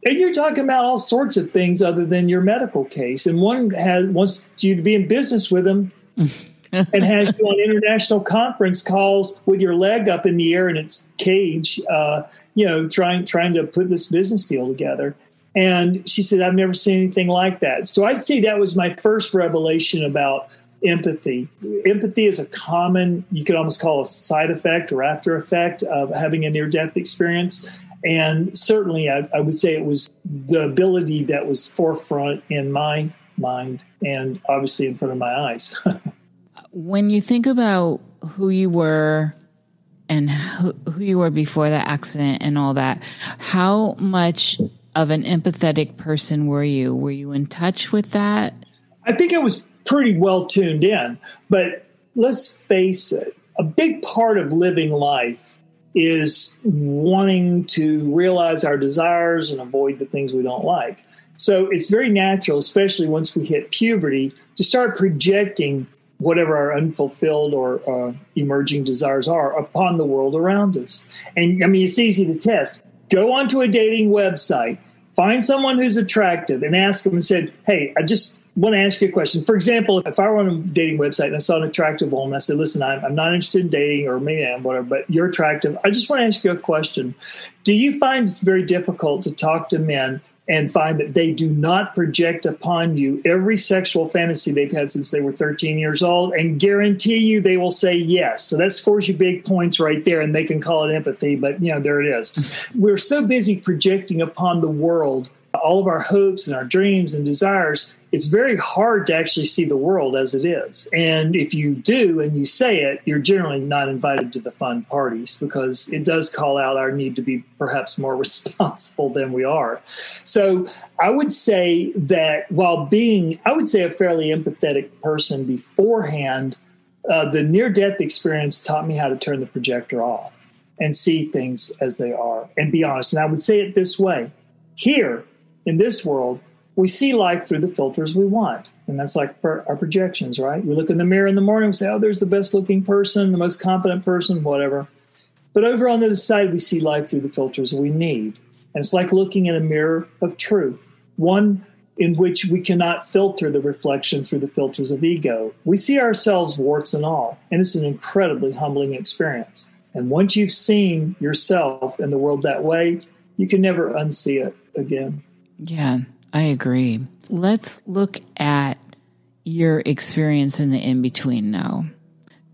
And you're talking about all sorts of things other than your medical case. And one has wants you to be in business with them and has you on international conference calls with your leg up in the air in its cage, uh, you know, trying trying to put this business deal together. And she said, I've never seen anything like that. So I'd say that was my first revelation about empathy. Empathy is a common, you could almost call a side effect or after effect of having a near death experience. And certainly, I, I, would say it was the ability that was forefront in my mind and obviously in front of my eyes. when you think about who you were and who, who you were before the accident and all that, how much of an empathetic person were you? Were you in touch with that? I think I was pretty well tuned in, but let's face it, a big part of living life is wanting to realize our desires and avoid the things we don't like. So it's very natural, especially once we hit puberty, to start projecting whatever our unfulfilled or uh, emerging desires are upon the world around us. And I mean, it's easy to test go onto a dating website, find someone who's attractive, and ask them and said, "Hey, I just want to ask you a question. For example, if I were on a dating website and I saw an attractive woman, I said, "Listen, I'm, I'm not interested in dating, or maybe I'm whatever, but you're attractive. I just want to ask you a question. Do you find it's very difficult to talk to men and find that they do not project upon you every sexual fantasy they've had since they were 13 years old and guarantee you they will say yes. So that scores you big points right there and they can call it empathy, but you know, there it is. We're so busy projecting upon the world all of our hopes and our dreams and desires it's very hard to actually see the world as it is. And if you do and you say it, you're generally not invited to the fun parties because it does call out our need to be perhaps more responsible than we are. So I would say that while being, I would say, a fairly empathetic person beforehand, uh, the near death experience taught me how to turn the projector off and see things as they are and be honest. And I would say it this way here in this world, we see life through the filters we want. And that's like our projections, right? We look in the mirror in the morning and say, oh, there's the best looking person, the most competent person, whatever. But over on the other side, we see life through the filters we need. And it's like looking in a mirror of truth, one in which we cannot filter the reflection through the filters of ego. We see ourselves warts and all, and it's an incredibly humbling experience. And once you've seen yourself in the world that way, you can never unsee it again. Yeah. I agree. Let's look at your experience in the in between now.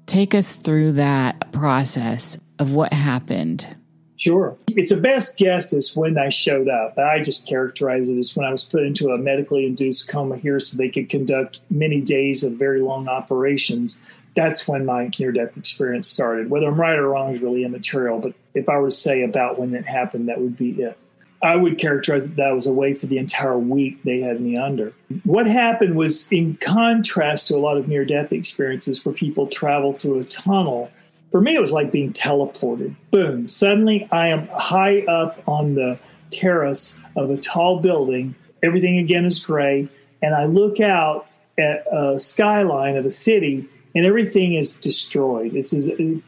Take us through that process of what happened. Sure. It's a best guess as when I showed up. I just characterize it as when I was put into a medically induced coma here so they could conduct many days of very long operations. That's when my near death experience started. Whether I'm right or wrong is really immaterial, but if I were to say about when it happened, that would be it. I would characterize that was way for the entire week they had me under. What happened was in contrast to a lot of near death experiences where people travel through a tunnel for me, it was like being teleported. Boom. Suddenly, I am high up on the terrace of a tall building. Everything again is gray. And I look out at a skyline of a city, and everything is destroyed. It's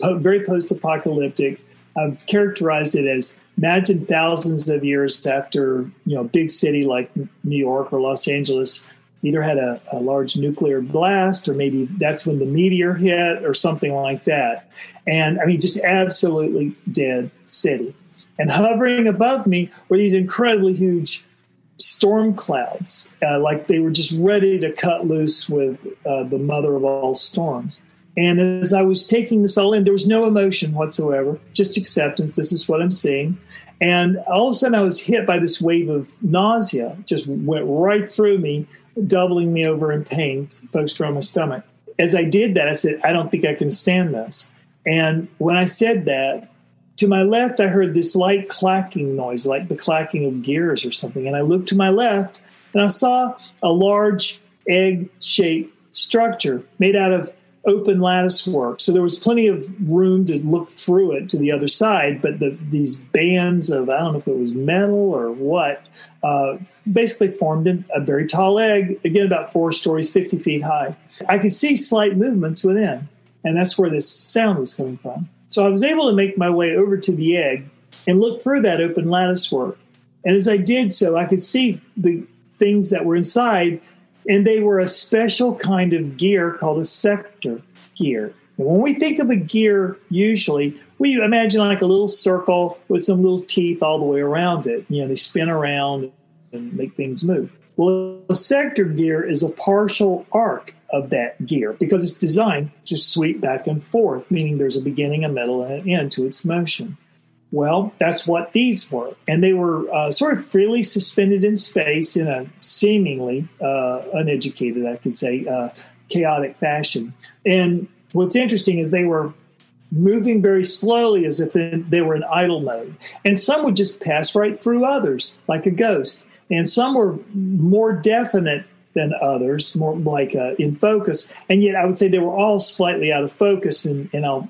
very post apocalyptic. I've characterized it as imagine thousands of years after you know a big city like New York or Los Angeles either had a, a, large nuclear blast or maybe that's when the meteor hit or something like that. And I mean, just absolutely dead city. And hovering above me were these incredibly huge storm clouds, uh, like they were just ready to cut loose with uh, the mother of all storms. And as I was taking this all in, there was no emotion whatsoever, just acceptance. This is what I'm seeing. And all of a sudden, I was hit by this wave of nausea, just went right through me doubling me over in pain, focused around my stomach. As I did that, I said, I don't think I can stand this. And when I said that, to my left, I heard this light clacking noise, like the clacking of gears or something. And I looked to my left and I saw a large egg shaped structure made out of open lattice work. So there was plenty of room to look through it to the other side, but the, these bands of, I don't know if it was metal or what, uh, basically formed a very tall egg, again, about four stories, 50 feet high. I could see slight movements within, and that's where this sound was coming from. So I was able to make my way over to the egg and look through that open lattice work. And as I did so, I could see the things that were inside and they were a special kind of gear called a sector gear. And when we think of a gear, usually we imagine like a little circle with some little teeth all the way around it. You know, they spin around and make things move. Well, a sector gear is a partial arc of that gear because it's designed to sweep back and forth, meaning there's a beginning, a middle, and an end to its motion. Well, that's what these were. And they were uh, sort of freely suspended in space in a seemingly uh, uneducated, I could say, uh, chaotic fashion. And what's interesting is they were moving very slowly as if they were in idle mode. And some would just pass right through others, like a ghost. And some were more definite than others, more like uh, in focus. And yet I would say they were all slightly out of focus. And, and I'll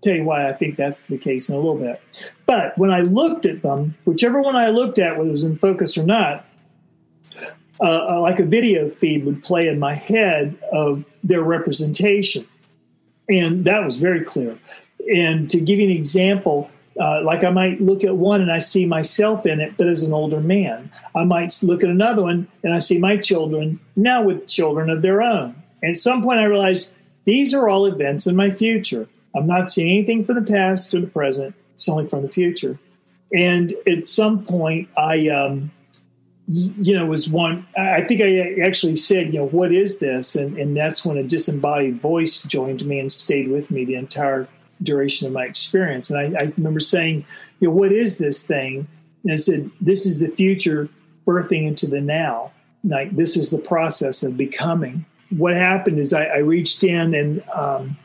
tell you why I think that's the case in a little bit. But when I looked at them, whichever one I looked at, whether it was in focus or not, uh, uh, like a video feed would play in my head of their representation. And that was very clear. And to give you an example, uh, like I might look at one and I see myself in it, but as an older man. I might look at another one and I see my children now with children of their own. And at some point I realized these are all events in my future. I'm not seeing anything from the past or the present, only from the future. And at some point, I, um, you know, was one, I think I actually said, you know, what is this? And, and that's when a disembodied voice joined me and stayed with me the entire duration of my experience. And I, I remember saying, you know, what is this thing? And I said, this is the future birthing into the now. Like, this is the process of becoming. What happened is I, I reached in and, um,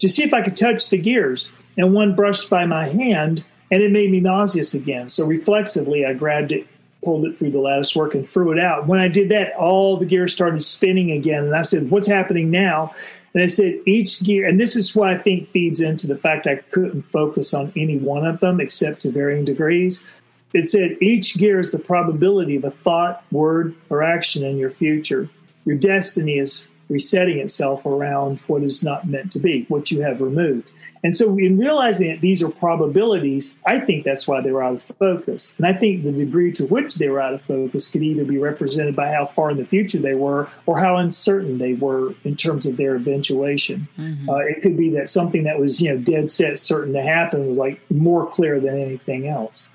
to see if I could touch the gears. And one brushed by my hand and it made me nauseous again. So reflexively, I grabbed it, pulled it through the lattice work, and threw it out. When I did that, all the gears started spinning again. And I said, What's happening now? And I said, Each gear, and this is what I think feeds into the fact I couldn't focus on any one of them except to varying degrees. It said, Each gear is the probability of a thought, word, or action in your future. Your destiny is resetting itself around what is not meant to be, what you have removed. And so, in realizing that these are probabilities, I think that's why they were out of focus. And I think the degree to which they were out of focus could either be represented by how far in the future they were or how uncertain they were in terms of their eventuation. Mm-hmm. Uh, it could be that something that was, you know, dead set certain to happen was like more clear than anything else.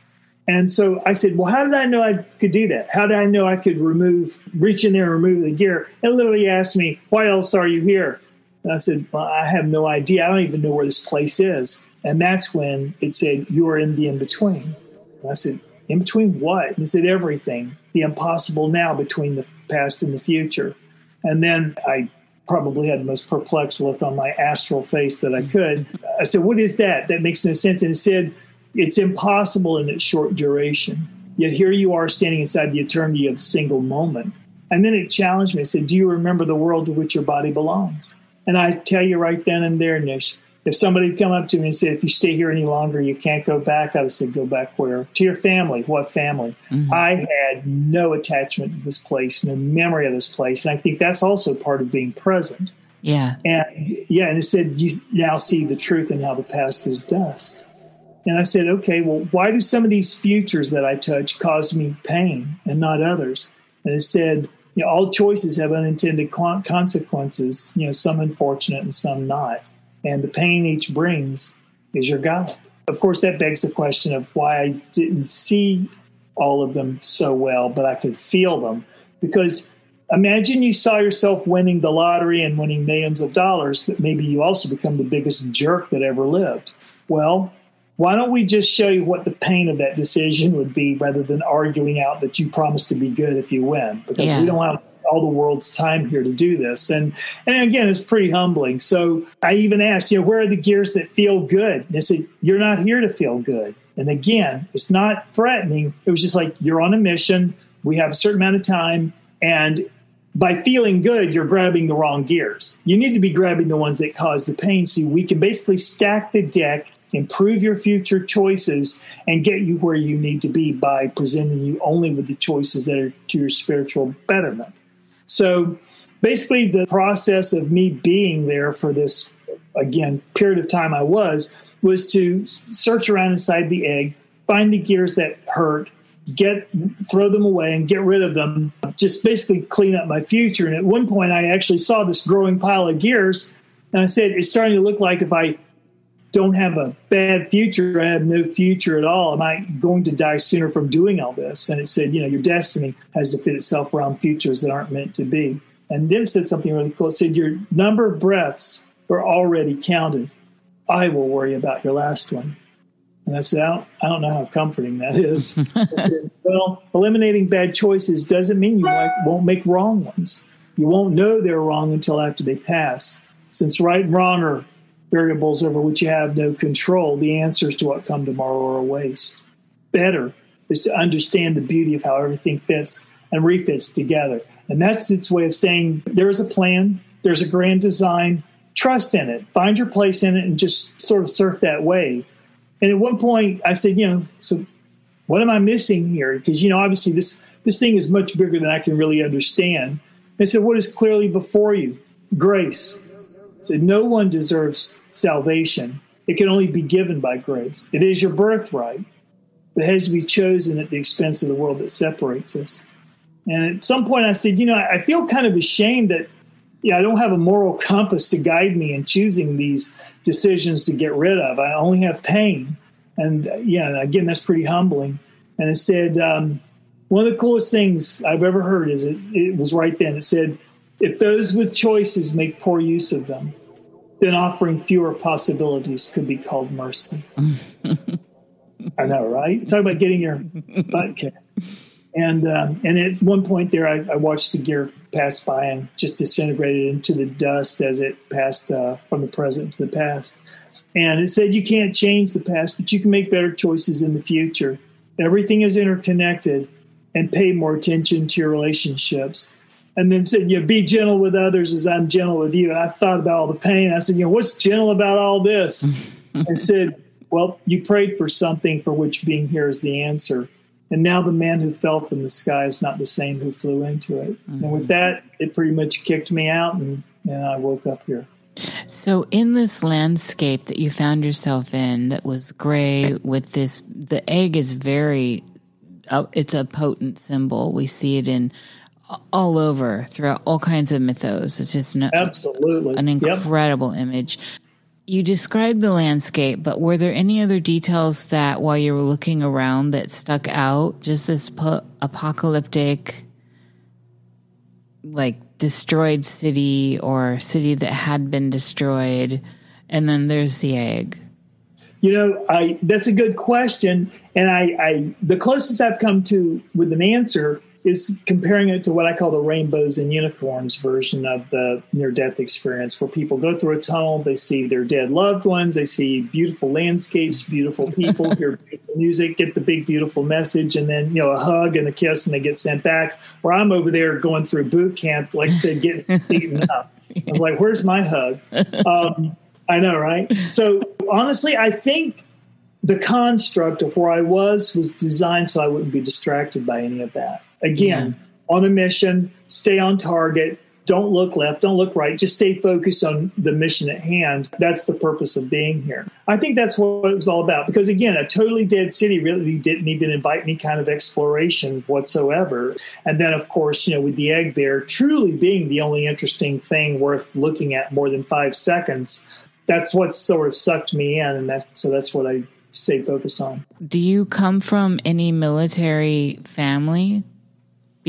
And so I said, Well, how did I know I could do that? How did I know I could remove, reach in there and remove the gear? And literally asked me, Why else are you here? And I said, well, I have no idea. I don't even know where this place is. And that's when it said, You are in the in between. I said, In between what? And it said, Everything, the impossible now between the past and the future. And then I probably had the most perplexed look on my astral face that I could. I said, What is that? That makes no sense. And it said, It's impossible in its short duration. Yet here you are standing inside the eternity of a single moment. And then it challenged me. It said, Do you remember the world to which your body belongs? And I tell you right then and there, Nish, if somebody come up to me and said, if you stay here any longer, you can't go back, I would say, go back where? To your family. What family? Mm-hmm. I had no attachment to this place, no memory of this place. And I think that's also part of being present. Yeah. And yeah, and it said, you now see the truth and how the past is dust. And I said, okay, well, why do some of these futures that I touch cause me pain and not others? And it said, you know, all choices have unintended consequences, you know, some unfortunate and some not and the pain each brings is your God. Of course, that begs the question of why I didn't see all of them so well, but I could feel them. Because imagine you saw yourself winning the lottery and winning millions of dollars, but maybe you also become the biggest jerk that ever lived. Well, why don't we just show you what the pain of that decision would be rather than arguing out that you promised to be good if you win? Because yeah. we don't have all the world's time here to do this. And and again, it's pretty humbling. So I even asked, you know, where are the gears that feel good? And I said, you're not here to feel good. And again, it's not threatening. It was just like you're on a mission. We have a certain amount of time, and by feeling good, you're grabbing the wrong gears. You need to be grabbing the ones that cause the pain. So we can basically stack the deck improve your future choices, and get you where you need to be by presenting you only with the choices that are to your spiritual betterment. So basically, the process of me being there for this, again, period of time I was, was to search around inside the egg, find the gears that hurt, get throw them away and get rid of them just basically clean up my future and at one point i actually saw this growing pile of gears and i said it's starting to look like if i don't have a bad future, I have no future at all. Am I going to die sooner from doing all this? And it said, you know, your destiny has to fit itself around futures that aren't meant to be. And then said something really cool. It said, your number of breaths are already counted. I will worry about your last one. And I said, I don't, I don't know how comforting that is. said, well, eliminating bad choices doesn't mean you won't make wrong ones. You won't know they're wrong until after they pass. Since right and wrong are variables over which you have no control, the answers to what come tomorrow are a waste. Better is to understand the beauty of how everything fits and refits together. And that's its way of saying there's a plan, there's a grand design, trust in it, find your place in it, and just sort of surf that wave. And at one point, I said, you know, so what am I missing here? Because, you know, obviously this, this thing is much bigger than I can really understand. I said, what is clearly before you? Grace. Said, no one deserves salvation. It can only be given by grace. It is your birthright, but it has to be chosen at the expense of the world that separates us. And at some point, I said, you know, I feel kind of ashamed that yeah, I don't have a moral compass to guide me in choosing these decisions to get rid of. I only have pain. And uh, yeah, again, that's pretty humbling. And it said, um, one of the coolest things I've ever heard is it, it was right then. It said, if those with choices make poor use of them, then offering fewer possibilities could be called mercy. I know, right? Talk about getting your butt kicked. And um, and at one point there, I, I, watched the gear pass by and just disintegrated into the dust as it passed uh, from the present to the past. And it said you can't change the past, but you can make better choices in the future. Everything is interconnected, and pay more attention to your relationships and then said, you know, be gentle with others as I'm gentle with you. And I thought about all the pain. I said, you know, what's gentle about all this? and said, well, you prayed for something for which being here is the answer. And now the man who fell from the sky is not the same who flew into it. Mm-hmm. And with that, it pretty much kicked me out, and, and I woke up here. So, in this landscape that you found yourself in, that was gray with this, the egg is very, uh, it's a potent symbol. We see it in all over throughout all kinds of mythos. It's just no, absolutely an incredible yep. image. You described the landscape, but were there any other details that while you were looking around that stuck out? Just this po- apocalyptic, like destroyed city or city that had been destroyed, and then there's the egg. You know, I that's a good question, and I, I the closest I've come to with an answer is comparing it to what I call the rainbows and unicorns version of the near death experience, where people go through a tunnel, they see their dead loved ones, they see beautiful landscapes, beautiful people, hear beautiful music, get the big, beautiful message, and then, you know, a hug and a kiss, and they get sent back. Where I'm over there going through boot camp, like I said, getting beaten up. I was like, where's my hug? Um, I know, right? So honestly, I think the construct of where I was was designed so I wouldn't be distracted by any of that. Again, yeah. on a mission, stay on target. Don't look left, don't look right. Just stay focused on the mission at hand. That's the purpose of being here. I think that's what it was all about. Because again, a totally dead city really didn't even invite any kind of exploration whatsoever. And then, of course, you know, with the egg there truly being the only interesting thing worth looking at more than five seconds, that's what sort of sucked me in. And that, so that's what I stay focused on. Do you come from any military family?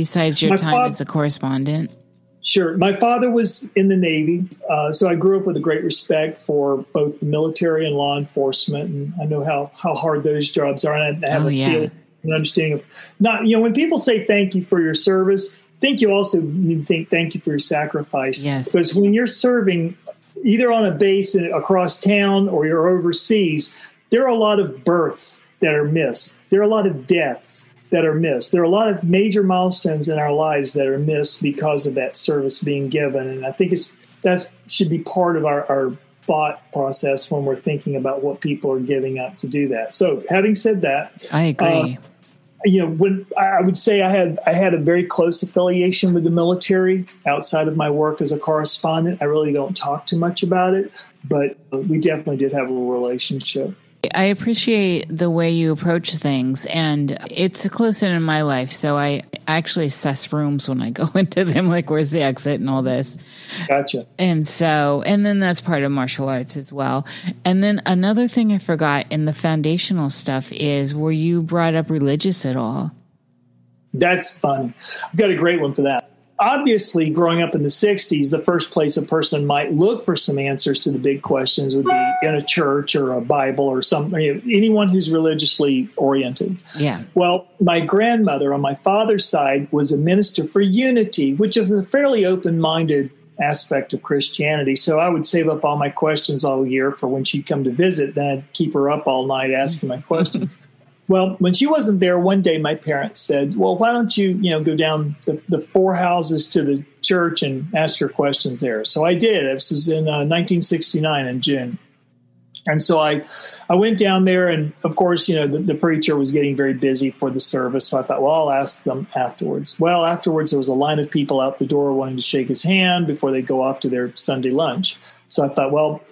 Besides your My time as a correspondent? Sure. My father was in the Navy, uh, so I grew up with a great respect for both the military and law enforcement, and I know how, how hard those jobs are, and I have oh, a yeah. feeling, an understanding of not. You know, when people say thank you for your service, I think you also need to think thank you for your sacrifice. Yes. Because when you're serving either on a base across town or you're overseas, there are a lot of births that are missed. There are a lot of deaths that are missed. There are a lot of major milestones in our lives that are missed because of that service being given, and I think it's that should be part of our, our thought process when we're thinking about what people are giving up to do that. So, having said that, I agree. Uh, you know, when I would say I had I had a very close affiliation with the military outside of my work as a correspondent. I really don't talk too much about it, but we definitely did have a relationship. I appreciate the way you approach things, and it's close in in my life. So I actually assess rooms when I go into them, like where's the exit and all this. Gotcha. And so, and then that's part of martial arts as well. And then another thing I forgot in the foundational stuff is were you brought up religious at all? That's fun. I've got a great one for that obviously, growing up in the 60s, the first place a person might look for some answers to the big questions would be in a church or a Bible or something, you know, anyone who's religiously oriented. Yeah. Well, my grandmother on my father's side was a minister for unity, which is a fairly open minded aspect of Christianity. So I would save up all my questions all year for when she'd come to visit. Then I'd keep her up all night asking my questions. Well, when she wasn't there, one day my parents said, "Well, why don't you, you know, go down the, the four houses to the church and ask your questions there?" So I did. This was in uh, 1969 in June, and so I, I went down there, and of course, you know, the, the, preacher was getting very busy for the service. So I thought, well, I'll ask them afterwards. Well, afterwards, there was a line of people out the door wanting to shake his hand before they go off to their Sunday lunch. So I thought, well,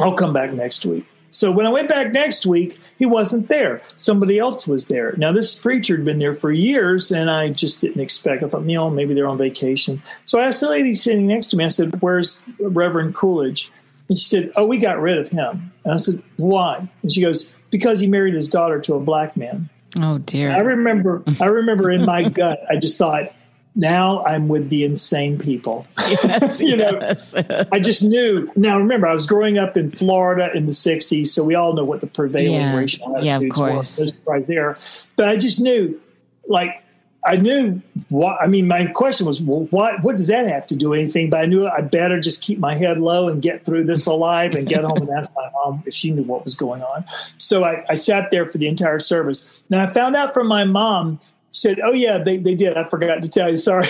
I'll come back next week. So when I went back next week, he wasn't there. Somebody else was there. Now, this preacher had been there for years, and I just didn't expect. I thought, you know, maybe they're on vacation. So I asked the lady sitting next to me, I said, Where's Reverend Coolidge? And she said, Oh, we got rid of him. And I said, Why? And she goes, Because he married his daughter to a black man. Oh dear. I remember I remember in my gut, I just thought, now I'm with the insane people. Yes, you yes. know, I just knew. Now, remember, I was growing up in Florida in the '60s, so we all know what the prevailing yeah. racial attitudes yeah, of course. were right there. But I just knew, like, I knew what. I mean, my question was, well, what? What does that have to do with anything? But I knew I better just keep my head low and get through this alive and get home and ask my mom if she knew what was going on. So I, I sat there for the entire service. Now I found out from my mom said, "Oh yeah, they they did. I forgot to tell you. Sorry."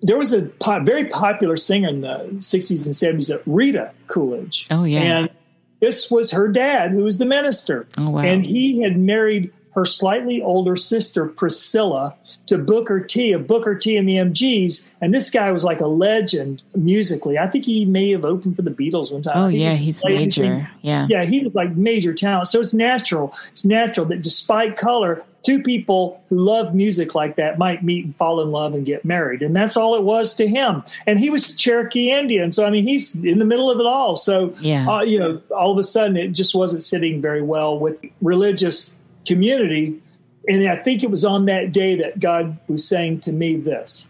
There was a po- very popular singer in the '60s and '70s, Rita Coolidge. Oh yeah, and this was her dad, who was the minister. Oh wow, and he had married her slightly older sister Priscilla to Booker T of Booker T and the MGs, and this guy was like a legend musically. I think he may have opened for the Beatles one time. Oh yeah, he's major. Yeah, yeah, he was like major talent. So it's natural. It's natural that despite color, two people who love music like that might meet and fall in love and get married. And that's all it was to him. And he was Cherokee Indian. So, I mean, he's in the middle of it all. So, yeah. Uh, you know, all of a sudden it just wasn't sitting very well with religious community. And I think it was on that day that God was saying to me this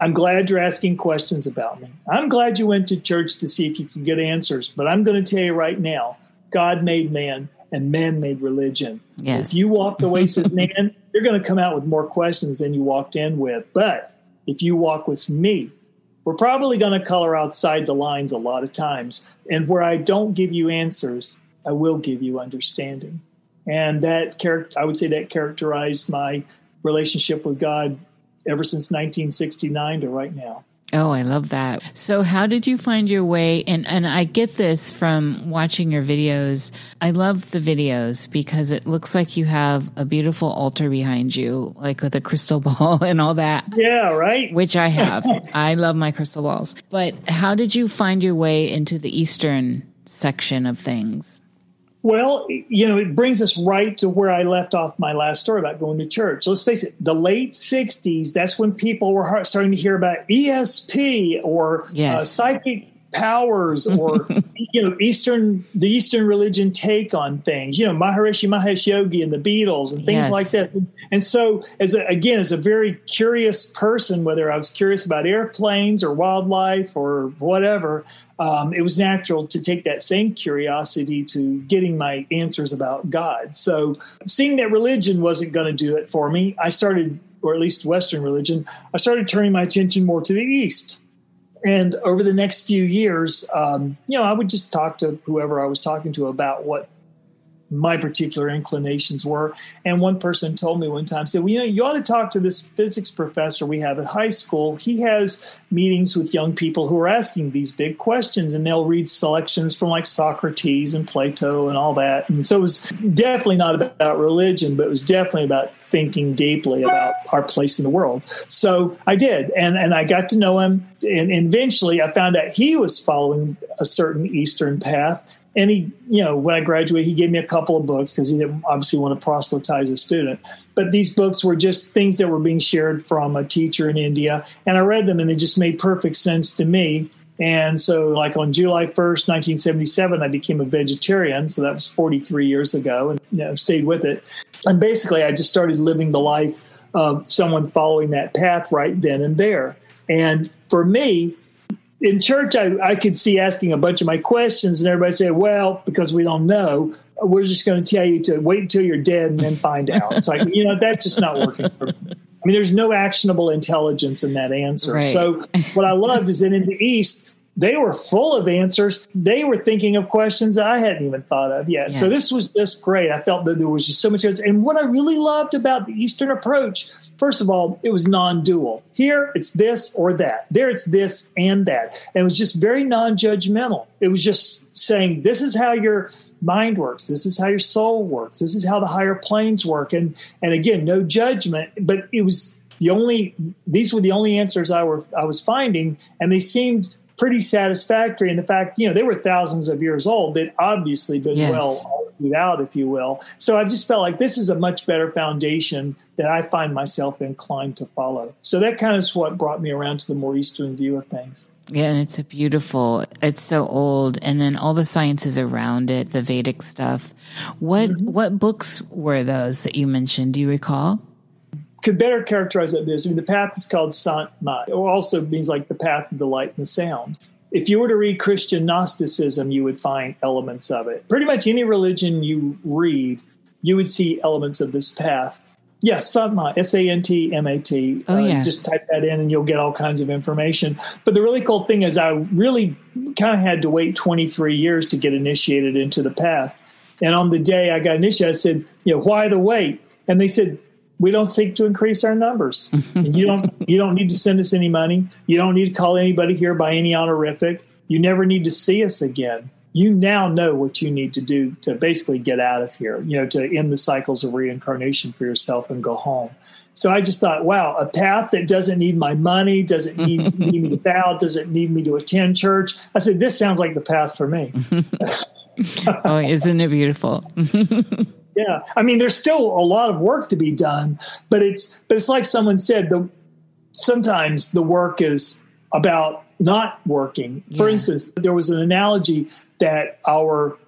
I'm glad you're asking questions about me. I'm glad you went to church to see if you can get answers, but I'm going to tell you right now God made man and man made religion. Yes. If you walk the ways of man, you're going to come out with more questions than you walked in with. But if you walk with me, we're probably going to color outside the lines a lot of times. And where I don't give you answers, I will give you understanding. And that character, I would say that characterized my relationship with God ever since 1969 to right now. Oh, I love that. So how did you find your way and and I get this from watching your videos. I love the videos because it looks like you have a beautiful altar behind you like with a crystal ball and all that. Yeah, right? Which I have. I love my crystal balls. But how did you find your way into the eastern section of things? Well, you know, it brings us right to where I left off my last story about going to church. Let's face it, the late 60s, that's when people were starting to hear about ESP or uh, yes. uh, psychic powers or you know eastern the eastern religion take on things you know maharishi mahesh yogi and the beatles and things yes. like that. And so as a, again as a very curious person whether i was curious about airplanes or wildlife or whatever um, it was natural to take that same curiosity to getting my answers about god. So seeing that religion wasn't going to do it for me i started or at least western religion i started turning my attention more to the east and over the next few years, um, you know, I would just talk to whoever I was talking to about what my particular inclinations were. And one person told me one time, said, Well, you know, you ought to talk to this physics professor we have at high school. He has meetings with young people who are asking these big questions, and they'll read selections from like Socrates and Plato and all that. And so it was definitely not about religion, but it was definitely about thinking deeply about our place in the world. So I did, and, and I got to know him. And eventually I found out he was following a certain Eastern path and he, you know, when I graduated, he gave me a couple of books because he didn't obviously want to proselytize a student. But these books were just things that were being shared from a teacher in India, and I read them, and they just made perfect sense to me. And so, like on July 1st, 1977, I became a vegetarian. So that was 43 years ago, and you know, stayed with it. And basically, I just started living the life of someone following that path right then and there. And for me, in church, I, I could see asking a bunch of my questions, and everybody said, "Well, because we don't know, we're just going to tell you to wait until you're dead and then find out." It's like you know that's just not working. For me. I mean, there's no actionable intelligence in that answer. Right. So what I love is that in the East, they were full of answers. They were thinking of questions that I hadn't even thought of yet. Yes. So this was just great. I felt that there was just so much. And what I really loved about the Eastern approach First of all, it was non dual. Here, it's this or that. There, it's this and that. And it was just very non judgmental. It was just saying, this is how your mind works. This is how your soul works. This is how the higher planes work. And, and again, no judgment, but it was the only, these were the only answers I, were, I was finding. And they seemed pretty satisfactory. And the fact, you know, they were thousands of years old. They'd obviously been yes. well argued out, if you will. So I just felt like this is a much better foundation that I find myself inclined to follow. So that kind of is what brought me around to the more Eastern view of things. Yeah, and it's a beautiful. It's so old, and then all the sciences around it, the Vedic stuff. What mm-hmm. what books were those that you mentioned? Do you recall? Could better characterize it this. I mean, the path is called Sant Mat. It also means like the path of the light and the sound. If you were to read Christian Gnosticism, you would find elements of it. Pretty much any religion you read, you would see elements of this path. Yeah, Santmat, S A N T M A T. Oh, yeah. Uh, just type that in and you'll get all kinds of information. But the really cool thing is, I really kind of had to wait 23 years to get initiated into the path. And on the day I got initiated, I said, you know, why the wait? And they said, we don't seek to increase our numbers. you don't you don't need to send us any money. You don't need to call anybody here by any honorific. You never need to see us again you now know what you need to do to basically get out of here, you know, to end the cycles of reincarnation for yourself and go home. So I just thought, wow, a path that doesn't need my money, doesn't need, need me to bow, doesn't need me to attend church. I said, this sounds like the path for me. oh, isn't it beautiful? yeah. I mean, there's still a lot of work to be done, but it's, but it's like someone said, the, sometimes the work is about not working. For yeah. instance, there was an analogy that our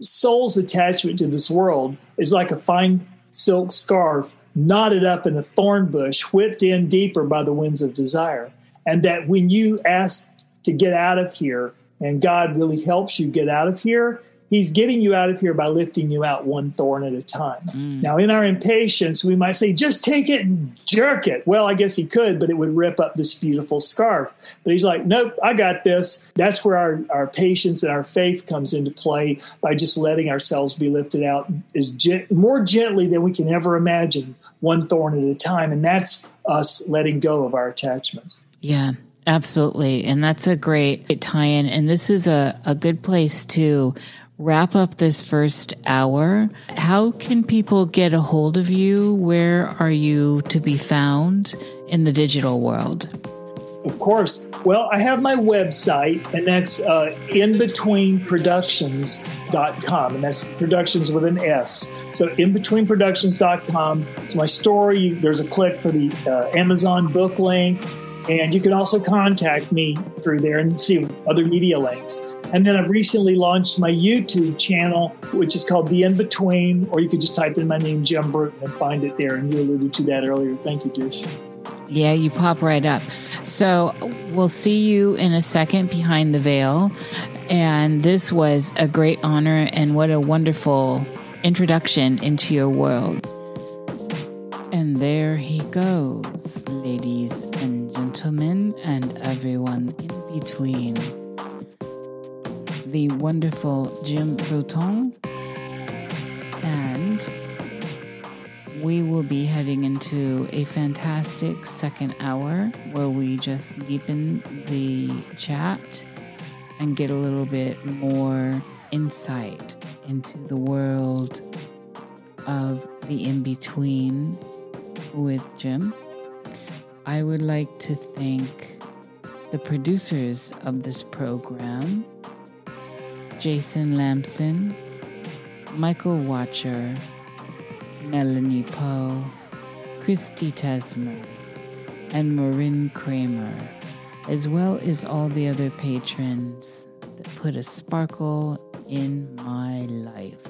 soul's attachment to this world is like a fine silk scarf knotted up in a thorn bush, whipped in deeper by the winds of desire. And that when you ask to get out of here and God really helps you get out of here, he's getting you out of here by lifting you out one thorn at a time. Mm. Now, in our impatience, we might say, just take it and jerk it. Well, I guess he could, but it would rip up this beautiful scarf. But he's like, nope, I got this. That's where our, our patience and our faith comes into play by just letting ourselves be lifted out as gen- more gently than we can ever imagine, one thorn at a time. And that's us letting go of our attachments. Yeah. Absolutely. And that's a great tie in. And this is a, a good place to wrap up this first hour. How can people get a hold of you? Where are you to be found in the digital world? Of course. Well, I have my website, and that's uh, inbetweenproductions.com, and that's productions with an S. So, inbetweenproductions.com. It's my story. There's a click for the uh, Amazon book link, and you can also contact me through there and see other media links. And then I've recently launched my YouTube channel, which is called The In Between, or you could just type in my name, Jim Bruton, and find it there. And you alluded to that earlier. Thank you, Nish. Yeah, you pop right up. So we'll see you in a second behind the veil. And this was a great honor and what a wonderful introduction into your world. And there he goes, ladies and gentlemen, and everyone in between. The wonderful Jim Bruton we will be heading into a fantastic second hour where we just deepen the chat and get a little bit more insight into the world of the in between with Jim. I would like to thank the producers of this program Jason Lambson, Michael Watcher, Melanie Poe, Christy Tesmer, and Marin Kramer, as well as all the other patrons that put a sparkle in my life.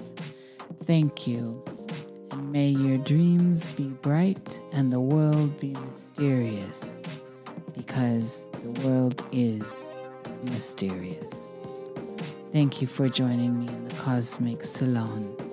Thank you, and may your dreams be bright and the world be mysterious, because the world is mysterious. Thank you for joining me in the Cosmic Salon.